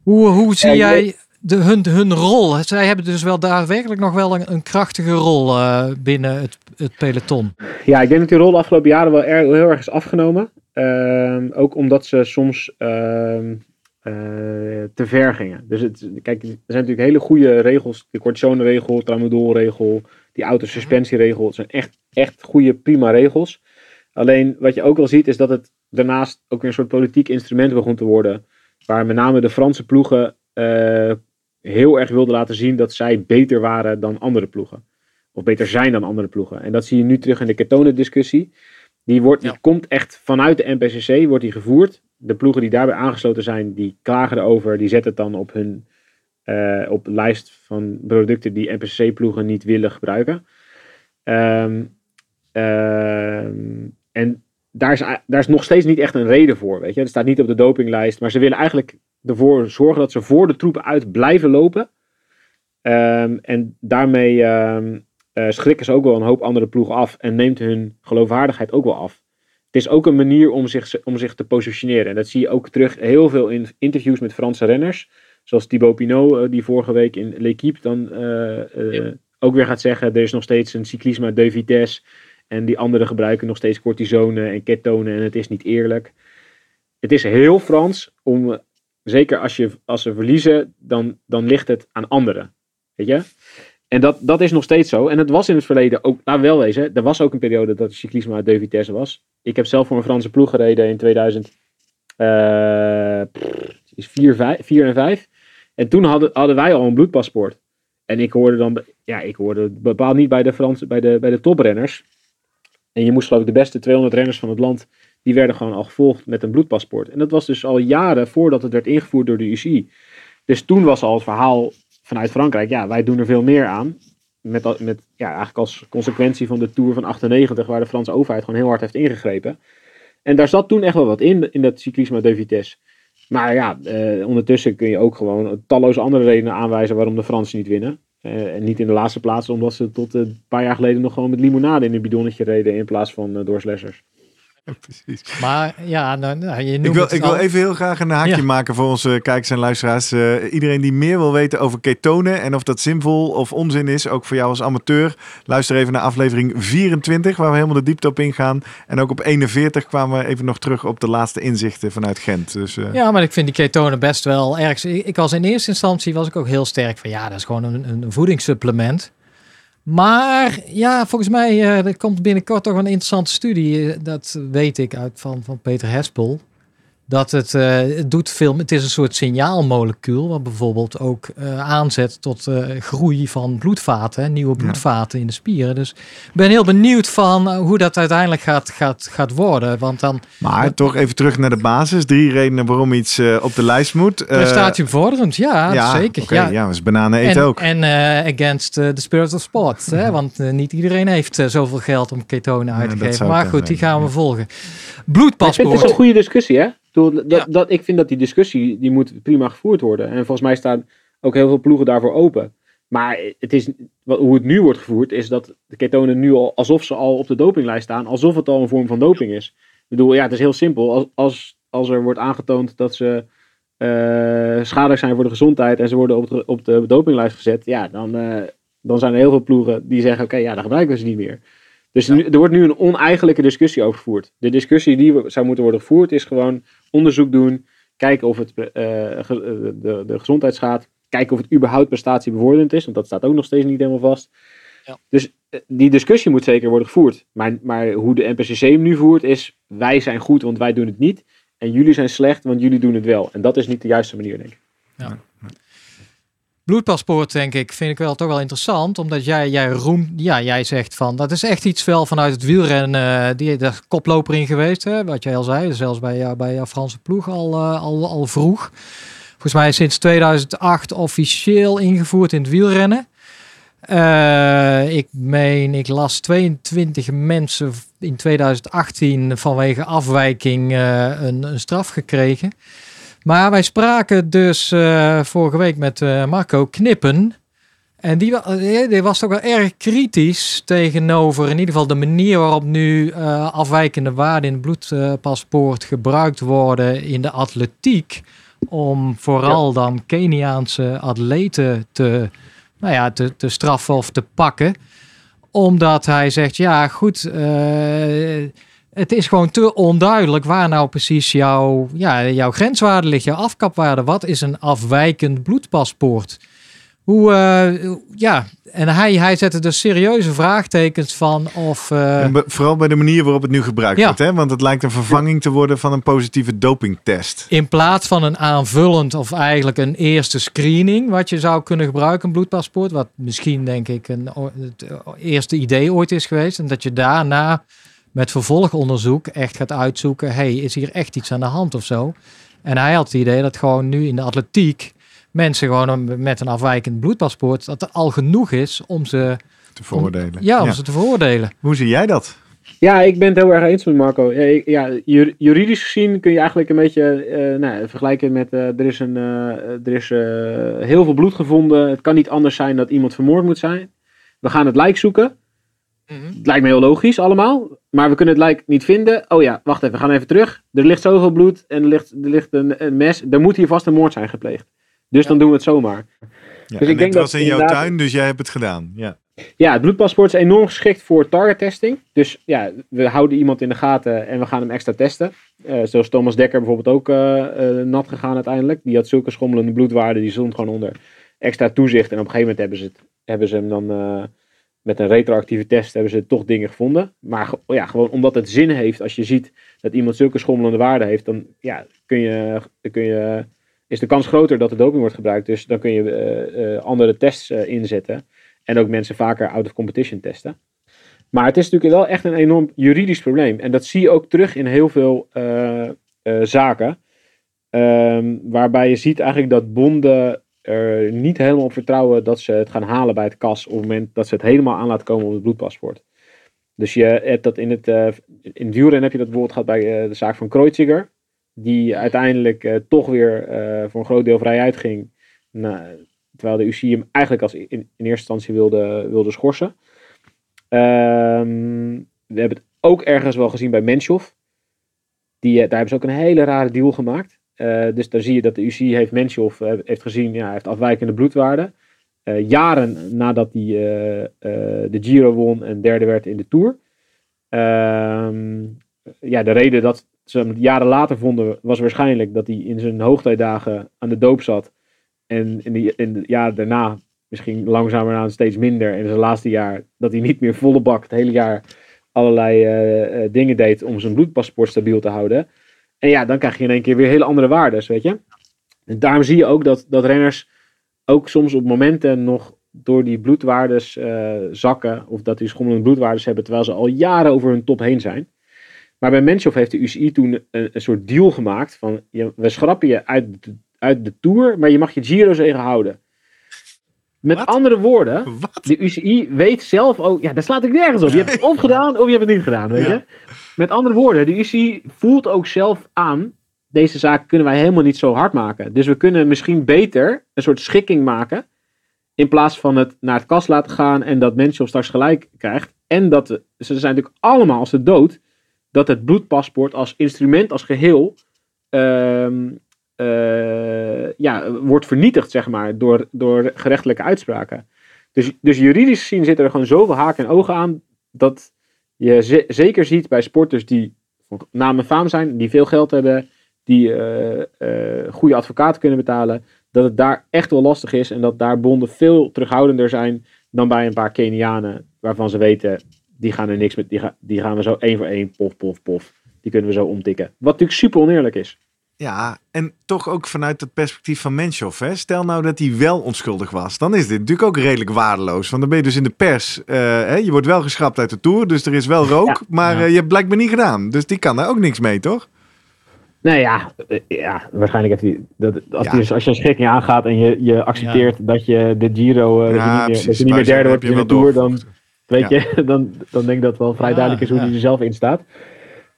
Hoe, hoe zie jij de, hun, hun rol. Zij hebben dus wel daadwerkelijk nog wel een, krachtige rol uh, binnen het, het, peloton. Ja, ik denk dat die rol de afgelopen jaren wel heel erg is afgenomen. Uh, ook omdat ze soms uh, te ver gingen. Dus het, kijk, er zijn natuurlijk hele goede regels. De cortisone-regel, tramadol-regel, die autosuspensieregel. Het zijn echt, echt goede, prima regels. Alleen wat je ook wel ziet is dat het daarnaast ook weer een soort politiek instrument begon te worden. Waar met name de Franse ploegen uh, heel erg wilden laten zien dat zij beter waren dan andere ploegen. Of beter zijn dan andere ploegen. En dat zie je nu terug in de Ketone-discussie. Die, wordt, die komt echt vanuit de NPCC, wordt die gevoerd. De ploegen die daarbij aangesloten zijn, die klagen erover. Die zetten het dan op hun uh, op lijst van producten die NPCC-ploegen niet willen gebruiken. Um, en daar is, daar is nog steeds niet echt een reden voor. Weet je? Het staat niet op de dopinglijst. Maar ze willen eigenlijk ervoor zorgen dat ze voor de troepen uit blijven lopen. Um, en daarmee um, uh, schrikken ze ook wel een hoop andere ploegen af. En neemt hun geloofwaardigheid ook wel af. Het is ook een manier om zich, om zich te positioneren. En dat zie je ook terug heel veel in interviews met Franse renners. Zoals Thibaut Pinot, uh, die vorige week in L'Equipe dan uh, ja. ook weer gaat zeggen: er is nog steeds een cyclisme de vitesse. En die anderen gebruiken nog steeds cortisone en ketonen en het is niet eerlijk. Het is heel Frans om, zeker als, je, als ze verliezen, dan, dan ligt het aan anderen. Weet je? En dat, dat is nog steeds zo. En het was in het verleden ook, nou wel wezen, er was ook een periode dat het cyclisme uit de vitesse was. Ik heb zelf voor een Franse ploeg gereden in 2000. Uh, 4, 5, 4 en 5. En toen hadden, hadden wij al een bloedpaspoort. En ik hoorde dan, ja, ik hoorde bepaald niet bij de, Franse, bij de, bij de toprenners. En je moest geloof ik de beste 200 renners van het land, die werden gewoon al gevolgd met een bloedpaspoort. En dat was dus al jaren voordat het werd ingevoerd door de UCI. Dus toen was al het verhaal vanuit Frankrijk, ja, wij doen er veel meer aan. Met, met ja, eigenlijk als consequentie van de Tour van 98, waar de Franse overheid gewoon heel hard heeft ingegrepen. En daar zat toen echt wel wat in, in dat cyclisme de vitesse. Maar ja, eh, ondertussen kun je ook gewoon talloze andere redenen aanwijzen waarom de Fransen niet winnen. Uh, en niet in de laatste plaats, omdat ze tot uh, een paar jaar geleden nog gewoon met limonade in een bidonnetje reden in plaats van uh, door precies. Maar ja, nou, nou, je noemt Ik wil, ik wil even heel graag een haakje Ja. maken voor onze kijkers en luisteraars. Eh, iedereen die meer wil weten over ketonen en of dat zinvol of onzin is, ook voor jou als amateur, luister even naar aflevering 24, waar we helemaal de diepte op ingaan. En ook op 41 kwamen we even nog terug op de laatste inzichten vanuit Gent. Dus eh, Ja, maar ik vind die ketonen best wel erg. Ik, ik was in eerste instantie was ik ook heel sterk van ja, dat is gewoon een, een voedingssupplement. Maar ja, volgens mij eh, er komt binnenkort toch een interessante studie. eh, Dat weet ik uit van, van Peter Hespel. Dat het, eh, het doet veel. Het is een soort signaalmolecuul. Wat bijvoorbeeld ook eh, aanzet tot eh, groei van bloedvaten. hè, Nieuwe bloedvaten in de spieren. Dus ik ben heel benieuwd van hoe dat uiteindelijk gaat, gaat, gaat worden. Want dan Maar toch even terug naar de basis. Drie redenen waarom iets eh, op de lijst moet. Eh, prestatiebevorderend, ja, ja, zeker. oké, ja. ja, dus bananen eten en, ook. En eh, against the spirit of sport. Hè? Want niet iedereen heeft zoveel geld om ketonen uit te dat geven. Maar goed, die gaan we ja. volgen. Vind het Bloedpaspoort. is een goede discussie, hè? Dat, Ja. dat, ik vind dat die discussie die moet prima gevoerd worden. En volgens mij staan ook heel veel ploegen daarvoor open. Maar het is, wat- hoe het nu wordt gevoerd, is dat de ketonen nu al, alsof ze al op de dopinglijst staan, alsof het al een vorm van doping is. Ik bedoel, ja, het is heel simpel. Als, als, als er wordt aangetoond dat ze eh, schadelijk zijn voor de gezondheid en ze worden op de, op de dopinglijst gezet, ja, dan, eh, dan zijn er heel veel ploegen die zeggen, oké, ja, dan gebruiken we ze niet meer. Dus nu, er wordt nu een oneigenlijke discussie over gevoerd. De discussie die zou moeten worden gevoerd is gewoon onderzoek doen, kijken of het eh, ge- eh, de, de gezondheid schaadt, kijken of het überhaupt prestatiebevorderend is, want dat staat ook nog steeds niet helemaal vast. Ja. Dus eh, die discussie moet zeker worden gevoerd. Maar, maar hoe de NPCC hem nu voert is, wij zijn goed, want wij doen het niet. En jullie zijn slecht, want jullie doen het wel. En dat is niet de juiste manier, denk ik. Bloedpaspoort, denk ik, vind ik wel toch wel interessant. Omdat jij, jij roemt, ja, jij zegt van, dat is echt iets wel vanuit het wielrennen. eh, die is koploper in geweest, hè, wat jij al zei. Zelfs bij, jou- bij jouw Franse ploeg al, eh, al, al vroeg. Volgens mij sinds 2008 officieel ingevoerd in het wielrennen. Eh, ik meen, ik las 22 mensen in 2018 vanwege afwijking eh, een, een straf gekregen. Maar wij spraken dus eh, vorige week met eh, Marco Knippen. En die, eh, die was toch wel erg kritisch tegenover in ieder geval de manier waarop nu afwijkende waarden in het bloedpaspoort gebruikt worden in de atletiek. Om vooral dan Keniaanse atleten te, nou ja, te, te straffen of te pakken. Omdat hij zegt, ja goed, het is gewoon te onduidelijk waar nou precies jouw, ja, jouw grenswaarde ligt, jouw afkapwaarde. Wat is een afwijkend bloedpaspoort? Hoe, eh, ja, en hij, hij zette dus serieuze vraagtekens van of... eh, vooral bij de manier waarop het nu gebruikt Ja. wordt. Hè? Want het lijkt een vervanging te worden van een positieve dopingtest. in plaats van een aanvullend of eigenlijk een eerste screening, wat je zou kunnen gebruiken, een bloedpaspoort, wat misschien denk ik een, het eh, eerste idee ooit is geweest, en dat je daarna met vervolgonderzoek echt gaat uitzoeken, hey, is hier echt iets aan de hand of zo? En hij had het idee dat gewoon nu in de atletiek mensen gewoon een- met een afwijkend bloedpaspoort, dat er al genoeg is om ze, Te veroordelen. ja, om ze te veroordelen. Hoe zie jij dat? Ja, ik ben het heel erg eens met Marco. Ja, ja, ju- juridisch gezien kun je eigenlijk een beetje eh, nou, vergelijken met... eh, er is, een, eh, er is eh, heel veel bloed gevonden. Het kan niet anders zijn dat iemand vermoord moet zijn. We gaan het lijk zoeken. Het lijkt me heel logisch allemaal. Maar we kunnen het lijk niet vinden. Oh ja, wacht even. We gaan even terug. Er ligt zoveel bloed en er ligt, er ligt een, een mes. Er moet hier vast een moord zijn gepleegd. Dus dan doen we het zomaar. Ja, Dus en ik denk het was dat in jouw inderdaad- tuin, dus jij hebt het gedaan. Ja. Ja, het bloedpaspoort is enorm geschikt voor target testing. Dus ja, we houden iemand in de gaten en we gaan hem extra testen. Eh, zoals Thomas Dekker bijvoorbeeld ook eh, eh, nat gegaan uiteindelijk. Die had zulke schommelende bloedwaarden, die stond gewoon onder extra toezicht. En op een gegeven moment hebben ze, het, hebben ze hem dan eh, met een retroactieve test hebben ze toch dingen gevonden. Maar ja, gewoon omdat het zin heeft als je ziet dat iemand zulke schommelende waarden heeft, dan ja, kun je, kun je, is de kans groter dat er doping wordt gebruikt. Dus dan kun je eh, eh, andere tests eh, inzetten. En ook mensen vaker out of competition testen. Maar het is natuurlijk wel echt een enorm juridisch probleem. En dat zie je ook terug in heel veel zaken. Ehm, waarbij je ziet eigenlijk dat bonden er niet helemaal op vertrouwen dat ze het gaan halen bij het kas. op het moment dat ze het helemaal aan laten komen op het bloedpaspoort. Dus je hebt dat in het, eh, in heb je dat bijvoorbeeld gehad bij eh, de zaak van Kreuziger. Die uiteindelijk eh, toch weer voor een groot deel vrij uitging. Nou, terwijl de UCI hem eigenlijk als in, eerste instantie wilde, wilde schorsen. Ehm, we hebben het ook ergens wel gezien bij Menschov. Die, daar hebben ze ook een hele rare deal gemaakt. Dus daar zie je dat de UCI heeft Menschhoff heeft gezien, ja, hij heeft afwijkende bloedwaarden. jaren nadat hij de Giro won en derde werd in de Tour. Ehm, ja, de reden dat ze hem jaren later vonden was waarschijnlijk dat hij in zijn hoogtijdagen aan de doop zat. En in de, in de jaren daarna misschien langzamer aan steeds minder. En in zijn laatste jaar dat hij niet meer volle bak het hele jaar allerlei eh, eh, dingen deed om zijn bloedpaspoort stabiel te houden. En ja, dan krijg je in één keer weer hele andere waarden, weet je. En daarom zie je ook dat, dat renners ook soms op momenten nog door die bloedwaardes uh, zakken. Of dat die schommelende bloedwaardes hebben terwijl ze al jaren over hun top heen zijn. Maar bij Menschhoff heeft de UCI toen een, soort deal gemaakt van je, we schrappen je uit de, uit de Tour, maar je mag je Giro-zegen houden. Met andere woorden, de UCI weet zelf ook, ja, daar slaat ik nergens op. Je hebt het of gedaan of je hebt het niet gedaan, weet je. Met andere woorden, de UCI voelt ook zelf aan, deze zaak kunnen wij helemaal niet zo hard maken. Dus we kunnen misschien beter een soort schikking maken, in plaats van het naar het kast laten gaan en dat mensen straks gelijk krijgt. En dat, ze zijn natuurlijk allemaal als de dood, dat het bloedpaspoort als instrument, als geheel, ehm, uh, ja, wordt vernietigd, zeg maar, door, door gerechtelijke uitspraken. Dus, dus juridisch gezien zitten er gewoon zoveel haken en ogen aan, dat je zeker ziet bij sporters die van naam en faam zijn, die veel geld hebben, die uh, goede advocaten kunnen betalen, dat het daar echt wel lastig is en dat daar bonden veel terughoudender zijn dan bij een paar Kenianen, waarvan ze weten, die gaan er niks met, die, die gaan we zo één voor één, pof, pof, pof. Die kunnen we zo omtikken. Wat natuurlijk super oneerlijk is. Ja, en toch ook vanuit het perspectief van Menshoff. Hè? Stel nou dat hij wel onschuldig was. Dan is dit natuurlijk ook redelijk waardeloos. Want dan ben je dus in de pers. Uh, hè? Je wordt wel geschrapt uit de Tour. Dus er is wel rook. maar uh, je hebt blijkbaar niet gedaan. Dus die kan daar ook niks mee, toch? Nee, ja, eh, ja waarschijnlijk heeft hij. Dat, als, ja. als je een schikking aangaat en je, je accepteert dat je de Giro. Uh, dat, je niet meer, dat je niet meer derde wordt in de Tour. Dan, weet je, dan, dan denk ik dat het wel vrij duidelijk is hoe hij er zelf in staat.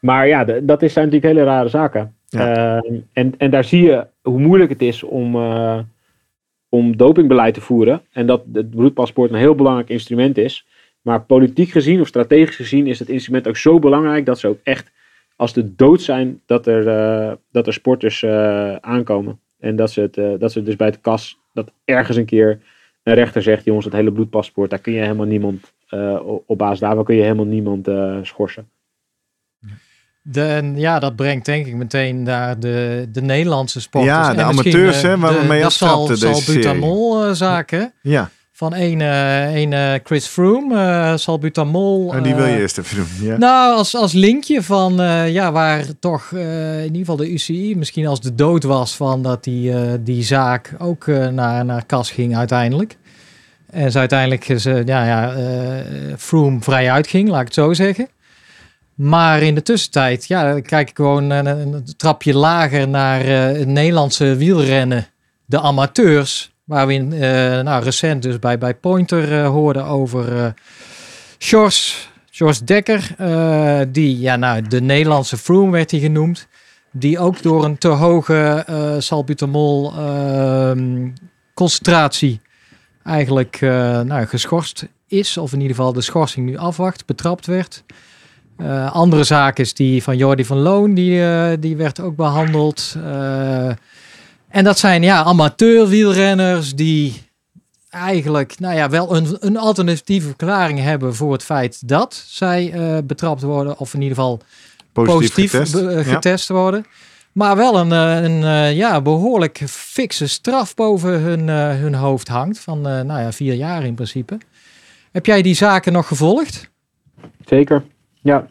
Maar ja, dat is, zijn natuurlijk hele rare zaken. Ehm, en, en daar zie je hoe moeilijk het is om, uh, om dopingbeleid te voeren. En dat het bloedpaspoort een heel belangrijk instrument is. Maar politiek gezien of strategisch gezien is het instrument ook zo belangrijk dat ze ook echt als de dood zijn dat er, uh, dat er sporters uh, aankomen. En dat ze, het, dat ze dus bij het kas, dat ergens een keer een rechter zegt, jongens, dat hele bloedpaspoort, daar kun je helemaal niemand, op basis daarvan kun je helemaal niemand schorsen. De, ja, dat brengt denk ik meteen naar de, de Nederlandse sporters. Ja, de amateurs, hè, waar we mee aftrapten de deze Salbutamol uh, zaken. Ja. Van een, uh, een Chris Froome, uh, Salbutamol. En die wil je eerst even doen, ja. Nou, als, als linkje van, ja, waar toch in ieder geval de UCI misschien als de dood was van dat die, die zaak ook naar, naar kas ging uiteindelijk. En ze uiteindelijk, ze, ja, ja, Froome vrij uitging, laat ik het zo zeggen. Maar in de tussentijd, ja, kijk ik gewoon een, een trapje lager naar het Nederlandse wielrennen. De amateurs, waar we uh, nou, recent dus bij, bij Pointer hoorden over uh, Sjors, Dekker. die, ja, nou, de Nederlandse Froome werd hij genoemd. Die ook door een te hoge salbutamol ehm, concentratie eigenlijk nou, geschorst is. Of in ieder geval de schorsing nu afwacht, betrapt werd. Uh, andere zaak is die van Jordi van Loon, die, uh, die werd ook behandeld. Uh, en dat zijn ja, amateur wielrenners die eigenlijk nou ja, wel een, een alternatieve verklaring hebben voor het feit dat zij betrapt worden, of in ieder geval positief, positief getest, getest ja. worden. Maar wel een, een ja, behoorlijk fikse straf boven hun, hun hoofd hangt. Van nou ja, vier jaar in principe. Heb jij die zaken nog gevolgd? Zeker. Ja.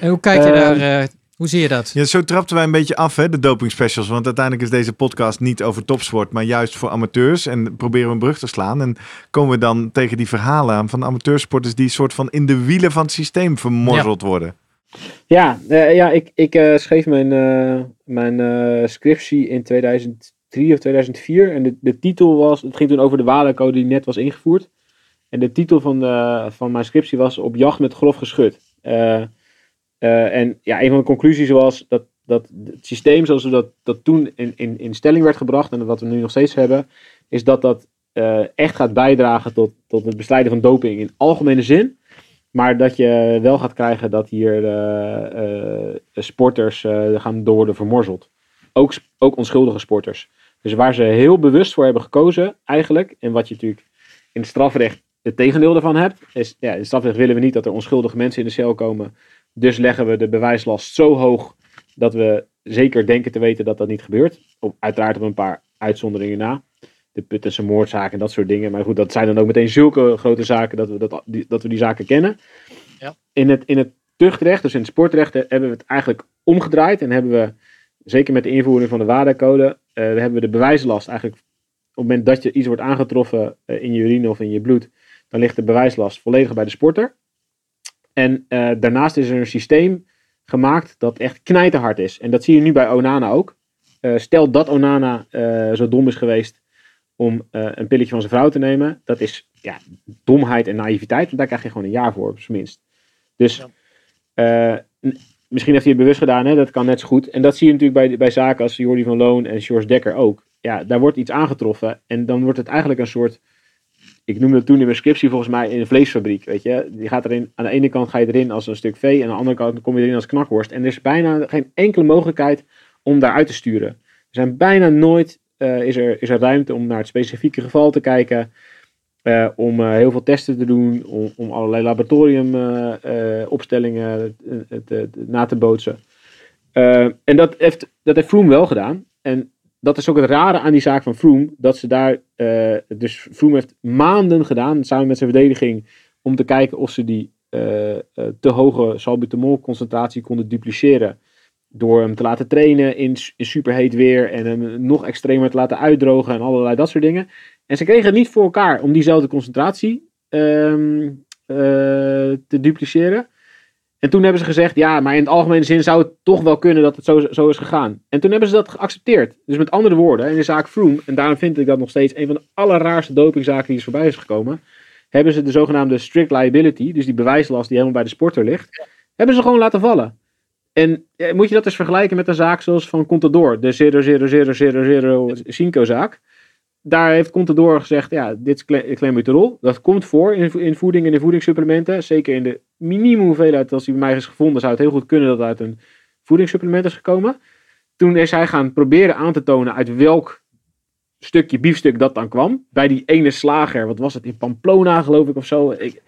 En hoe kijk je uh, daar? Uh, hoe zie je dat? Ja, zo trapten wij een beetje af, hè, de doping specials. Want uiteindelijk is deze podcast niet over topsport, maar juist voor amateurs. En proberen we een brug te slaan. En komen we dan tegen die verhalen aan van amateursporters die soort van in de wielen van het systeem vermorzeld ja. worden. Ja, uh, ja ik, ik uh, schreef mijn, uh, mijn scriptie in 2003 of 2004. En de, de titel was, het ging toen over de walencode die net was ingevoerd. En de titel van, de, van mijn scriptie was Op jacht met grof geschut. Uh, uh, en ja, een van de conclusies was dat, dat het systeem zoals we dat, dat toen in, in, in stelling werd gebracht en wat we nu nog steeds hebben, is dat dat uh, echt gaat bijdragen tot, tot het bestrijden van doping in algemene zin. Maar dat je wel gaat krijgen dat hier eh, eh, sporters eh, gaan door worden vermorzeld. Ook, ook onschuldige sporters. Dus waar ze heel bewust voor hebben gekozen, eigenlijk, en wat je natuurlijk in het strafrecht het tegendeel daarvan hebt, is ja, in strafrecht willen we niet dat er onschuldige mensen in de cel komen. Dus leggen we de bewijslast zo hoog dat we zeker denken te weten dat dat niet gebeurt. Op, uiteraard op een paar uitzonderingen na. De Puttense moordzaken en dat soort dingen. Maar goed, dat zijn dan ook meteen zulke grote zaken dat we, dat, die, dat we die zaken kennen. Ja. In, het, in het tuchtrecht, dus in het sportrecht, eh, hebben we het eigenlijk omgedraaid. En hebben we, zeker met de invoering van de WADA-code, eh, hebben we de bewijslast eigenlijk op het moment dat je iets wordt aangetroffen eh, in je urine of in je bloed, dan ligt de bewijslast volledig bij de sporter. En eh, daarnaast is er een systeem gemaakt dat echt knijterhard is. En dat zie je nu bij Onana ook. Eh, stel dat Onana eh, zo dom is geweest om een pilletje van zijn vrouw te nemen. Dat is ja, domheid en naïviteit. Daar krijg je gewoon een jaar voor, op zijn minst. Dus misschien heeft hij het bewust gedaan. Hè? Dat kan net zo goed. En dat zie je natuurlijk bij, bij zaken als Jordi van Loon en George Dekker ook. Ja, daar wordt iets aangetroffen. En dan wordt het eigenlijk een soort... Ik noemde toen in mijn scriptie volgens mij in een vleesfabriek. Weet je? Je gaat erin, aan de ene kant ga je erin als een stuk vee. En aan de andere kant kom je erin als knakworst. En er is bijna geen enkele mogelijkheid om daaruit te sturen. Er zijn bijna nooit eh, is, er, is er ruimte om naar het specifieke geval te kijken. eh, om eh, heel veel testen te doen. Om, om allerlei laboratoriumopstellingen na te bootsen. En dat heeft, dat heeft Froome wel gedaan. En dat is ook het rare aan die zaak van Froome. Dat ze daar. eh, dus Froome heeft maanden gedaan. Samen met zijn verdediging. Om te kijken of ze die eh, eh, te hoge salbutamol concentratie konden dupliceren. Door hem te laten trainen in, in superheet weer. En hem nog extremer te laten uitdrogen. En allerlei dat soort dingen. En ze kregen het niet voor elkaar om diezelfde concentratie ehm, eh, te dupliceren. En toen hebben ze gezegd, ja, maar in het algemene zin zou het toch wel kunnen dat het zo, zo is gegaan. En toen hebben ze dat geaccepteerd. Dus met andere woorden, in de zaak Froome, en daarom vind ik dat nog steeds een van de allerraarste dopingzaken die is voorbij is gekomen, hebben ze de zogenaamde strict liability, dus die bewijslast die helemaal bij de sporter ligt, hebben ze gewoon laten vallen. En eh, moet je dat eens vergelijken met een zaak zoals van Contador, de 00000 zaak. Daar heeft Contador gezegd, ja, dit is cle- clenbuterol. Dat komt voor in, in voeding en in voedingssupplementen. Zeker in de minimum hoeveelheid als die bij mij is gevonden, zou het heel goed kunnen dat het uit een voedingssupplement is gekomen. Toen is hij gaan proberen aan te tonen uit welk stukje biefstuk dat dan kwam. Bij die ene slager, wat was het, in Pamplona geloof ik of zo. Ik,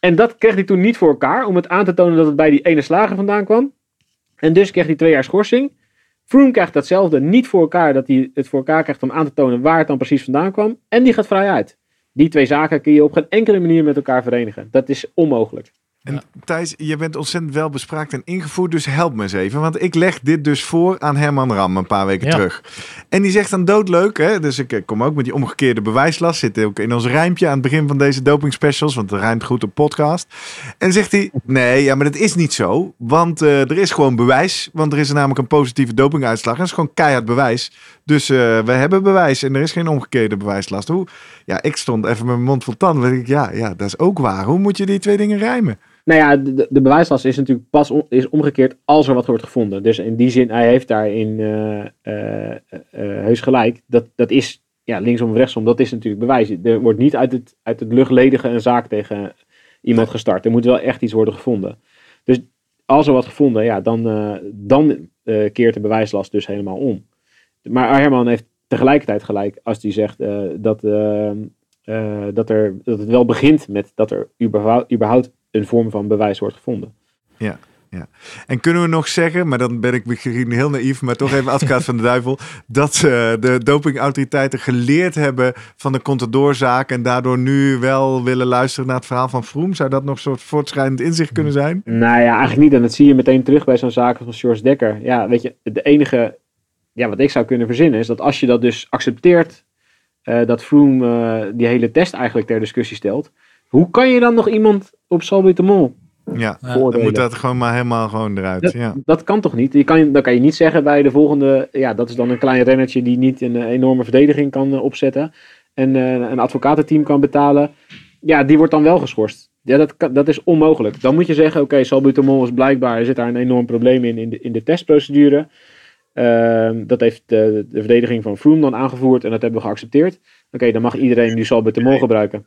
en dat kreeg hij toen niet voor elkaar, om het aan te tonen dat het bij die ene slager vandaan kwam. En dus kreeg hij twee jaar schorsing. Froome krijgt datzelfde niet voor elkaar, dat hij het voor elkaar krijgt om aan te tonen waar het dan precies vandaan kwam. En die gaat vrij uit. Die twee zaken kun je op geen enkele manier met elkaar verenigen. Dat is onmogelijk. En Ja. Thijs, je bent ontzettend wel bespraakt en ingevoerd, dus help me eens even. Want ik leg dit dus voor aan Herman Ram een paar weken Ja. terug. En die zegt dan doodleuk, hè? dus ik kom ook met die omgekeerde bewijslast. Zit ook in ons rijmpje aan het begin van deze doping specials, want het rijmt goed op podcast. En zegt hij, nee, ja, maar dat is niet zo. Want eh, er is gewoon bewijs, want er is namelijk een positieve dopinguitslag. En dat is gewoon keihard bewijs. Dus eh, we hebben bewijs en er is geen omgekeerde bewijslast. Hoe? Ja, ik stond even met mijn mond vol tanden. Ik, ja, ja, dat is ook waar. Hoe moet je die twee dingen rijmen? Nou ja, de, de bewijslast is natuurlijk pas om- is omgekeerd als er wat wordt gevonden. Dus in die zin, hij heeft daarin eh, heus gelijk. Dat, dat is ja, linksom of rechtsom, dat is natuurlijk bewijs. Er wordt niet uit het, uit het luchtledige een zaak tegen iemand gestart. Er moet wel echt iets worden gevonden. Dus als er wat gevonden, ja, dan, dan keert de bewijslast dus helemaal om. Maar Herman heeft tegelijkertijd gelijk als hij zegt eh, dat, eh, eh, dat, er, dat het wel begint met dat er überhaupt, überhaupt een vorm van bewijs wordt gevonden. En kunnen we nog zeggen, maar dan ben ik misschien heel naïef, maar toch even advocaat van de duivel, dat de dopingautoriteiten geleerd hebben van de Contador-zaak en daardoor nu wel willen luisteren naar het verhaal van Vroom? Zou dat nog een soort voortschrijdend inzicht kunnen zijn? Nou ja, eigenlijk niet. En dat zie je meteen terug bij zo'n zaak van George Dekker. Ja, weet je, de enige ja, wat ik zou kunnen verzinnen is dat als je dat dus accepteert, eh, dat Froome eh, die hele test eigenlijk ter discussie stelt, hoe kan je dan nog iemand op salbutamol Ja, Ja. dan moet dat gewoon maar helemaal gewoon eruit. Dat, Ja. dat kan toch niet? Je kan, dan kan je niet zeggen bij de volgende, ja, dat is dan een klein rennertje die niet een eh, enorme verdediging kan opzetten en een advocatenteam kan betalen. Ja, die wordt dan wel geschorst. Ja, dat, dat is onmogelijk. Dan moet je zeggen, oké, salbutamol is blijkbaar, er zit daar een enorm probleem in, in de, in de testprocedure. Ehm, dat heeft de, de verdediging van Froome dan aangevoerd en dat hebben we geaccepteerd. Oké, dan mag iedereen nu salbutamol gebruiken.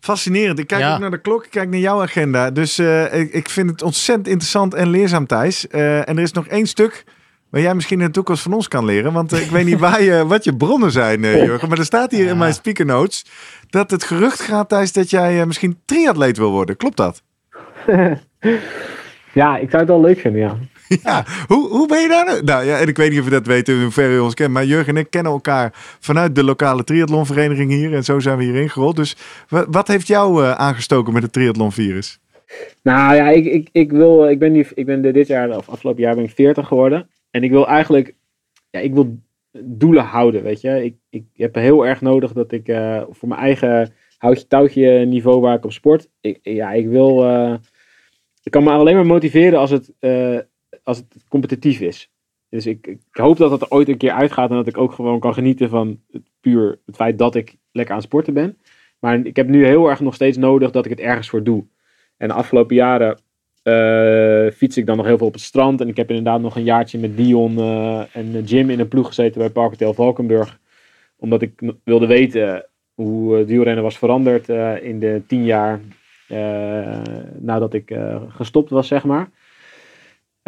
Fascinerend. Ik kijk Ja. ook naar de klok, ik kijk naar jouw agenda. Dus eh, ik, ik vind het ontzettend interessant en leerzaam, Thijs. Eh, en er is nog één stuk waar jij misschien in de toekomst van ons kan leren. Want eh, ik weet niet waar je, wat je bronnen zijn, eh, Jurgen. Maar er staat hier in Ja. mijn speaker notes dat het gerucht gaat, Thijs, dat jij misschien triatleet wil worden. Klopt dat? Ja, ik zou het wel leuk vinden, ja. Ja, hoe, hoe ben je daar nou? Nou ja, en ik weet niet of je dat weet in hoeverre je ons kent. Maar Jurgen en ik kennen elkaar vanuit de lokale triathlonvereniging hier. En zo zijn we hierin gerold. Dus wa- wat heeft jou eh, aangestoken met het triathlonvirus? Nou ja, ik, ik, ik, wil, ik ben, nu, ik ben dit jaar, of afgelopen jaar ben ik 40 geworden. En ik wil eigenlijk, ja, ik wil doelen houden, weet je. Ik, ik heb heel erg nodig dat ik eh, voor mijn eigen houtje-touwtje niveau waar ik op sport. Ik, ja, ik wil, eh, ik kan me alleen maar motiveren als het, als het competitief is. Dus ik, ik hoop dat het er ooit een keer uitgaat en dat ik ook gewoon kan genieten van het, puur het feit dat ik lekker aan het sporten ben. Maar ik heb nu heel erg nog steeds nodig dat ik het ergens voor doe. En de afgelopen jaren eh, fiets ik dan nog heel veel op het strand. En ik heb inderdaad nog een jaartje met Dion eh, en Jim in een ploeg gezeten bij Parkhotel Valkenburg. Omdat ik wilde weten hoe het wielrennen was veranderd eh, in de tien jaar eh, nadat ik eh, gestopt was, zeg maar.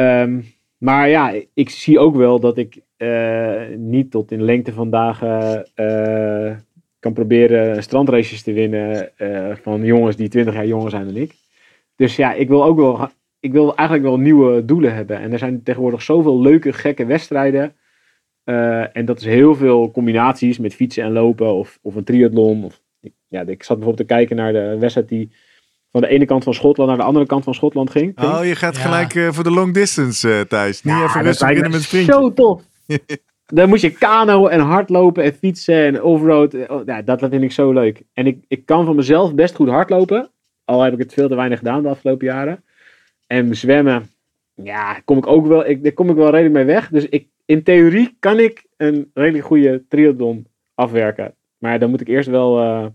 Ehm, maar ja, ik zie ook wel dat ik eh, niet tot in lengte van dagen eh, kan proberen strandraces te winnen eh, van jongens die 20 jaar jonger zijn dan ik. Dus ja, ik wil ook wel, ik wil eigenlijk wel nieuwe doelen hebben. En er zijn tegenwoordig zoveel leuke, gekke wedstrijden. En dat is heel veel combinaties met fietsen en lopen of, of een triathlon. Of, ja, ik zat bijvoorbeeld te kijken naar de wedstrijd die van de ene kant van Schotland naar de andere kant van Schotland ging. Oh, je gaat Ja. gelijk eh, voor de long distance, eh, Thijs. Niet Ja, even rustig beginnen me met sprintje. Zo tof. Dan moet je kano en hardlopen en fietsen en offroad. Oh, Ja, dat vind ik zo leuk. En ik, ik kan van mezelf best goed hardlopen. Al heb ik het veel te weinig gedaan de afgelopen jaren. En zwemmen, ja, kom ik ook wel, ik, daar kom ik wel redelijk mee weg. Dus ik, in theorie kan ik een redelijk goede triathlon afwerken. Maar dan moet ik eerst wel. eh,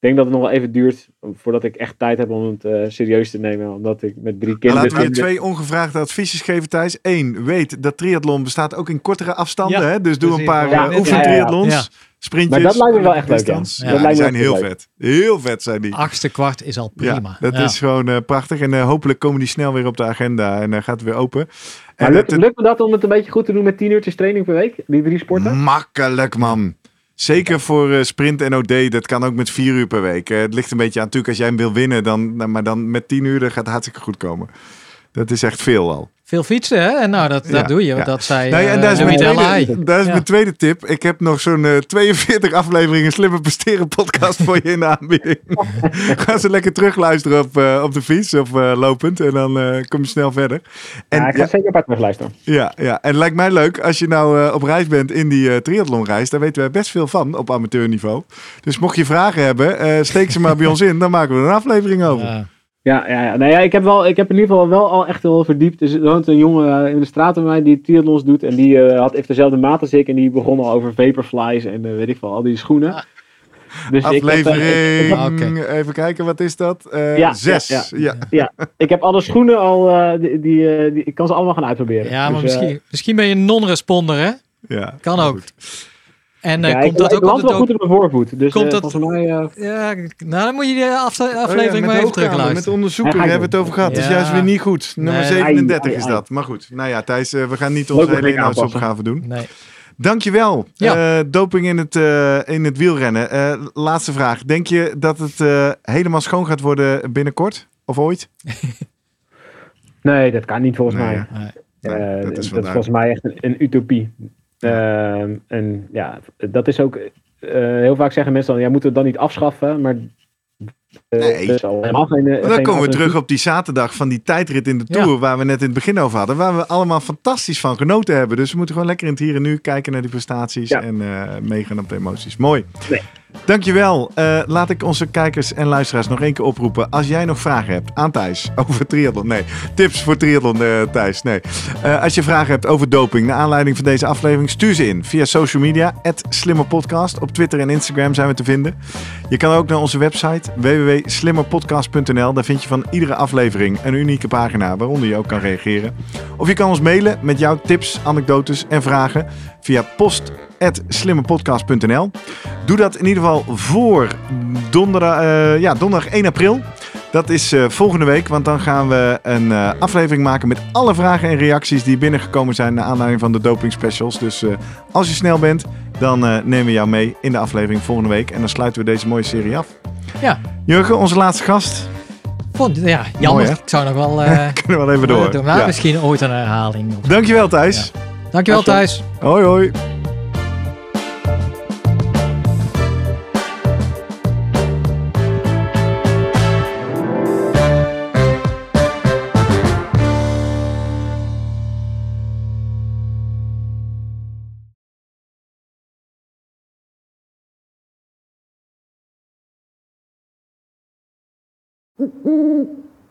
denk dat het nog wel even duurt voordat ik echt tijd heb om het eh, serieus te nemen. Omdat ik met drie kinderen. Laten we je twee ongevraagde adviesjes geven, Thijs. Eén, weet dat triathlon bestaat ook in kortere afstanden. Ja, hè? Dus doe een paar Ja, eh, ja, oefentriathlons, ja, ja. sprintjes. Maar dat lijkt me wel echt leuk, ja. Ja, Ja, dat lijkt die me zijn heel leuk. vet. Heel vet zijn die. Achtste kwart is al prima. Ja, dat Ja. is gewoon eh, prachtig. En hopelijk komen die snel weer op de agenda en dan gaat het weer open. Maar En lukt, het- lukt me dat om het een beetje goed te doen met 10 uurtjes training per week? Die drie sporten? Makkelijk, man. Zeker voor eh, sprint en OD, dat kan ook met vier uur per week. Het ligt een beetje aan, natuurlijk, als jij hem wil winnen, dan, maar dan met tien uur, gaat het hartstikke goed komen. Dat is echt veel al. Veel fietsen, hè? En nou, dat, dat Ja, doe je. ja. Dat zei Nou ja, en eh, daar is, mijn tweede, daar is Ja. mijn tweede tip. Ik heb nog zo'n eh, 42 afleveringen Slimmer Presteren podcast voor je in de aanbieding. Ga ze lekker terugluisteren op, eh, op de fiets of eh, lopend en dan eh, kom je snel verder. En, ja, ik ga ja, zeker paar terugluisteren. ja, ja, en het lijkt mij leuk als je nou eh, op reis bent in die eh triathlonreis. Daar weten wij best veel van op amateurniveau. Dus mocht je vragen hebben, eh, steek ze maar bij ons in. Dan maken we er een aflevering over. Ja. Ja, ja. Nou ja, ik heb, wel, ik heb in ieder geval wel al echt wel verdiept. Dus er woont een jongen eh, in de straat bij mij die triathlons doet. En die eh, had, heeft dezelfde maat als ik. En die begon al over vaporflies en eh, weet ik veel, al die schoenen. Ah. Dus ik heb, ik- Aflevering, ik, Ah, even kijken, wat is dat? Eh, Ja, zes. ja, Ja, ja, ik heb alle schoenen al, eh, die, die, eh, die- ik kan ze allemaal gaan uitproberen. Ja, maar Dus, eh, misschien, misschien ben je een non-responder, hè? ja. Kan ook. Goed. En eh, ja, komt ik, dat ik ook op land de wel goed op mijn voorvoet. Dus Komt eh, dat- volgens mij... eh, Ja, nou dan moet je de afle- Oh ja, aflevering met maar even Met terugluisteren. de onderzoeker Ja, ga ik hebben we het over gehad. Dat is juist weer niet goed. Nummer Nee. 37 Ai, is ai, dat. Maar goed, nou ja, Thijs, we gaan niet onze hele inhoudsopgave doen. Nee. Dankjewel. Ja. Eh, doping in het, eh, in het wielrennen. Eh, laatste vraag. Denk je dat het eh, helemaal schoon gaat worden binnenkort? Of ooit? nee, dat kan niet volgens Nee, mij. hè? Nee. Nee, Eh, dat dat is volgens mij echt een, een utopie. Ehm, en ja, dat is ook. eh, heel vaak zeggen mensen dan: ja, moeten we het dan niet afschaffen? Maar. Eh, Nee. helemaal geen, eh, Maar dan geen komen we terug op die zaterdag van die tijdrit in de Ja. Tour... waar we net in het begin over hadden. Waar we allemaal fantastisch van genoten hebben. Dus we moeten gewoon lekker in het hier en nu kijken naar die prestaties... Ja. en eh, meegaan op de emoties. Mooi. Nee. Dankjewel. Eh laat ik onze kijkers en luisteraars nog één keer oproepen. Als jij nog vragen hebt aan Thijs over triathlon. Nee, tips voor triathlon eh, Thijs. Nee. Eh, als je vragen hebt over doping naar aanleiding van deze aflevering... stuur ze in via social media. Slimmerpodcast. Op Twitter en Instagram zijn we te vinden. Je kan ook naar onze website www.slimmerpodcast.nl. Daar vind je van iedere aflevering een unieke pagina waaronder je ook kan reageren. Of je kan ons mailen met jouw tips, anekdotes en vragen via post slimmepodcast.nl. Doe dat in ieder geval voor donderdag, eh, ja, donderdag 1 april. Dat is eh, volgende week, want dan gaan we een eh, aflevering maken met alle vragen en reacties die binnengekomen zijn naar aanleiding van de doping specials. Dus als je snel bent, dan nemen we jou mee in de aflevering volgende week. En dan sluiten we deze mooie serie af. Ja. Jurgen, onze laatste gast. Vond, ja, jammer. ik zou nog wel... eh Kunnen we wel even door. maar Ja. misschien ooit een herhaling. Dankjewel Thijs. Dankjewel Thijs. Hoi hoi.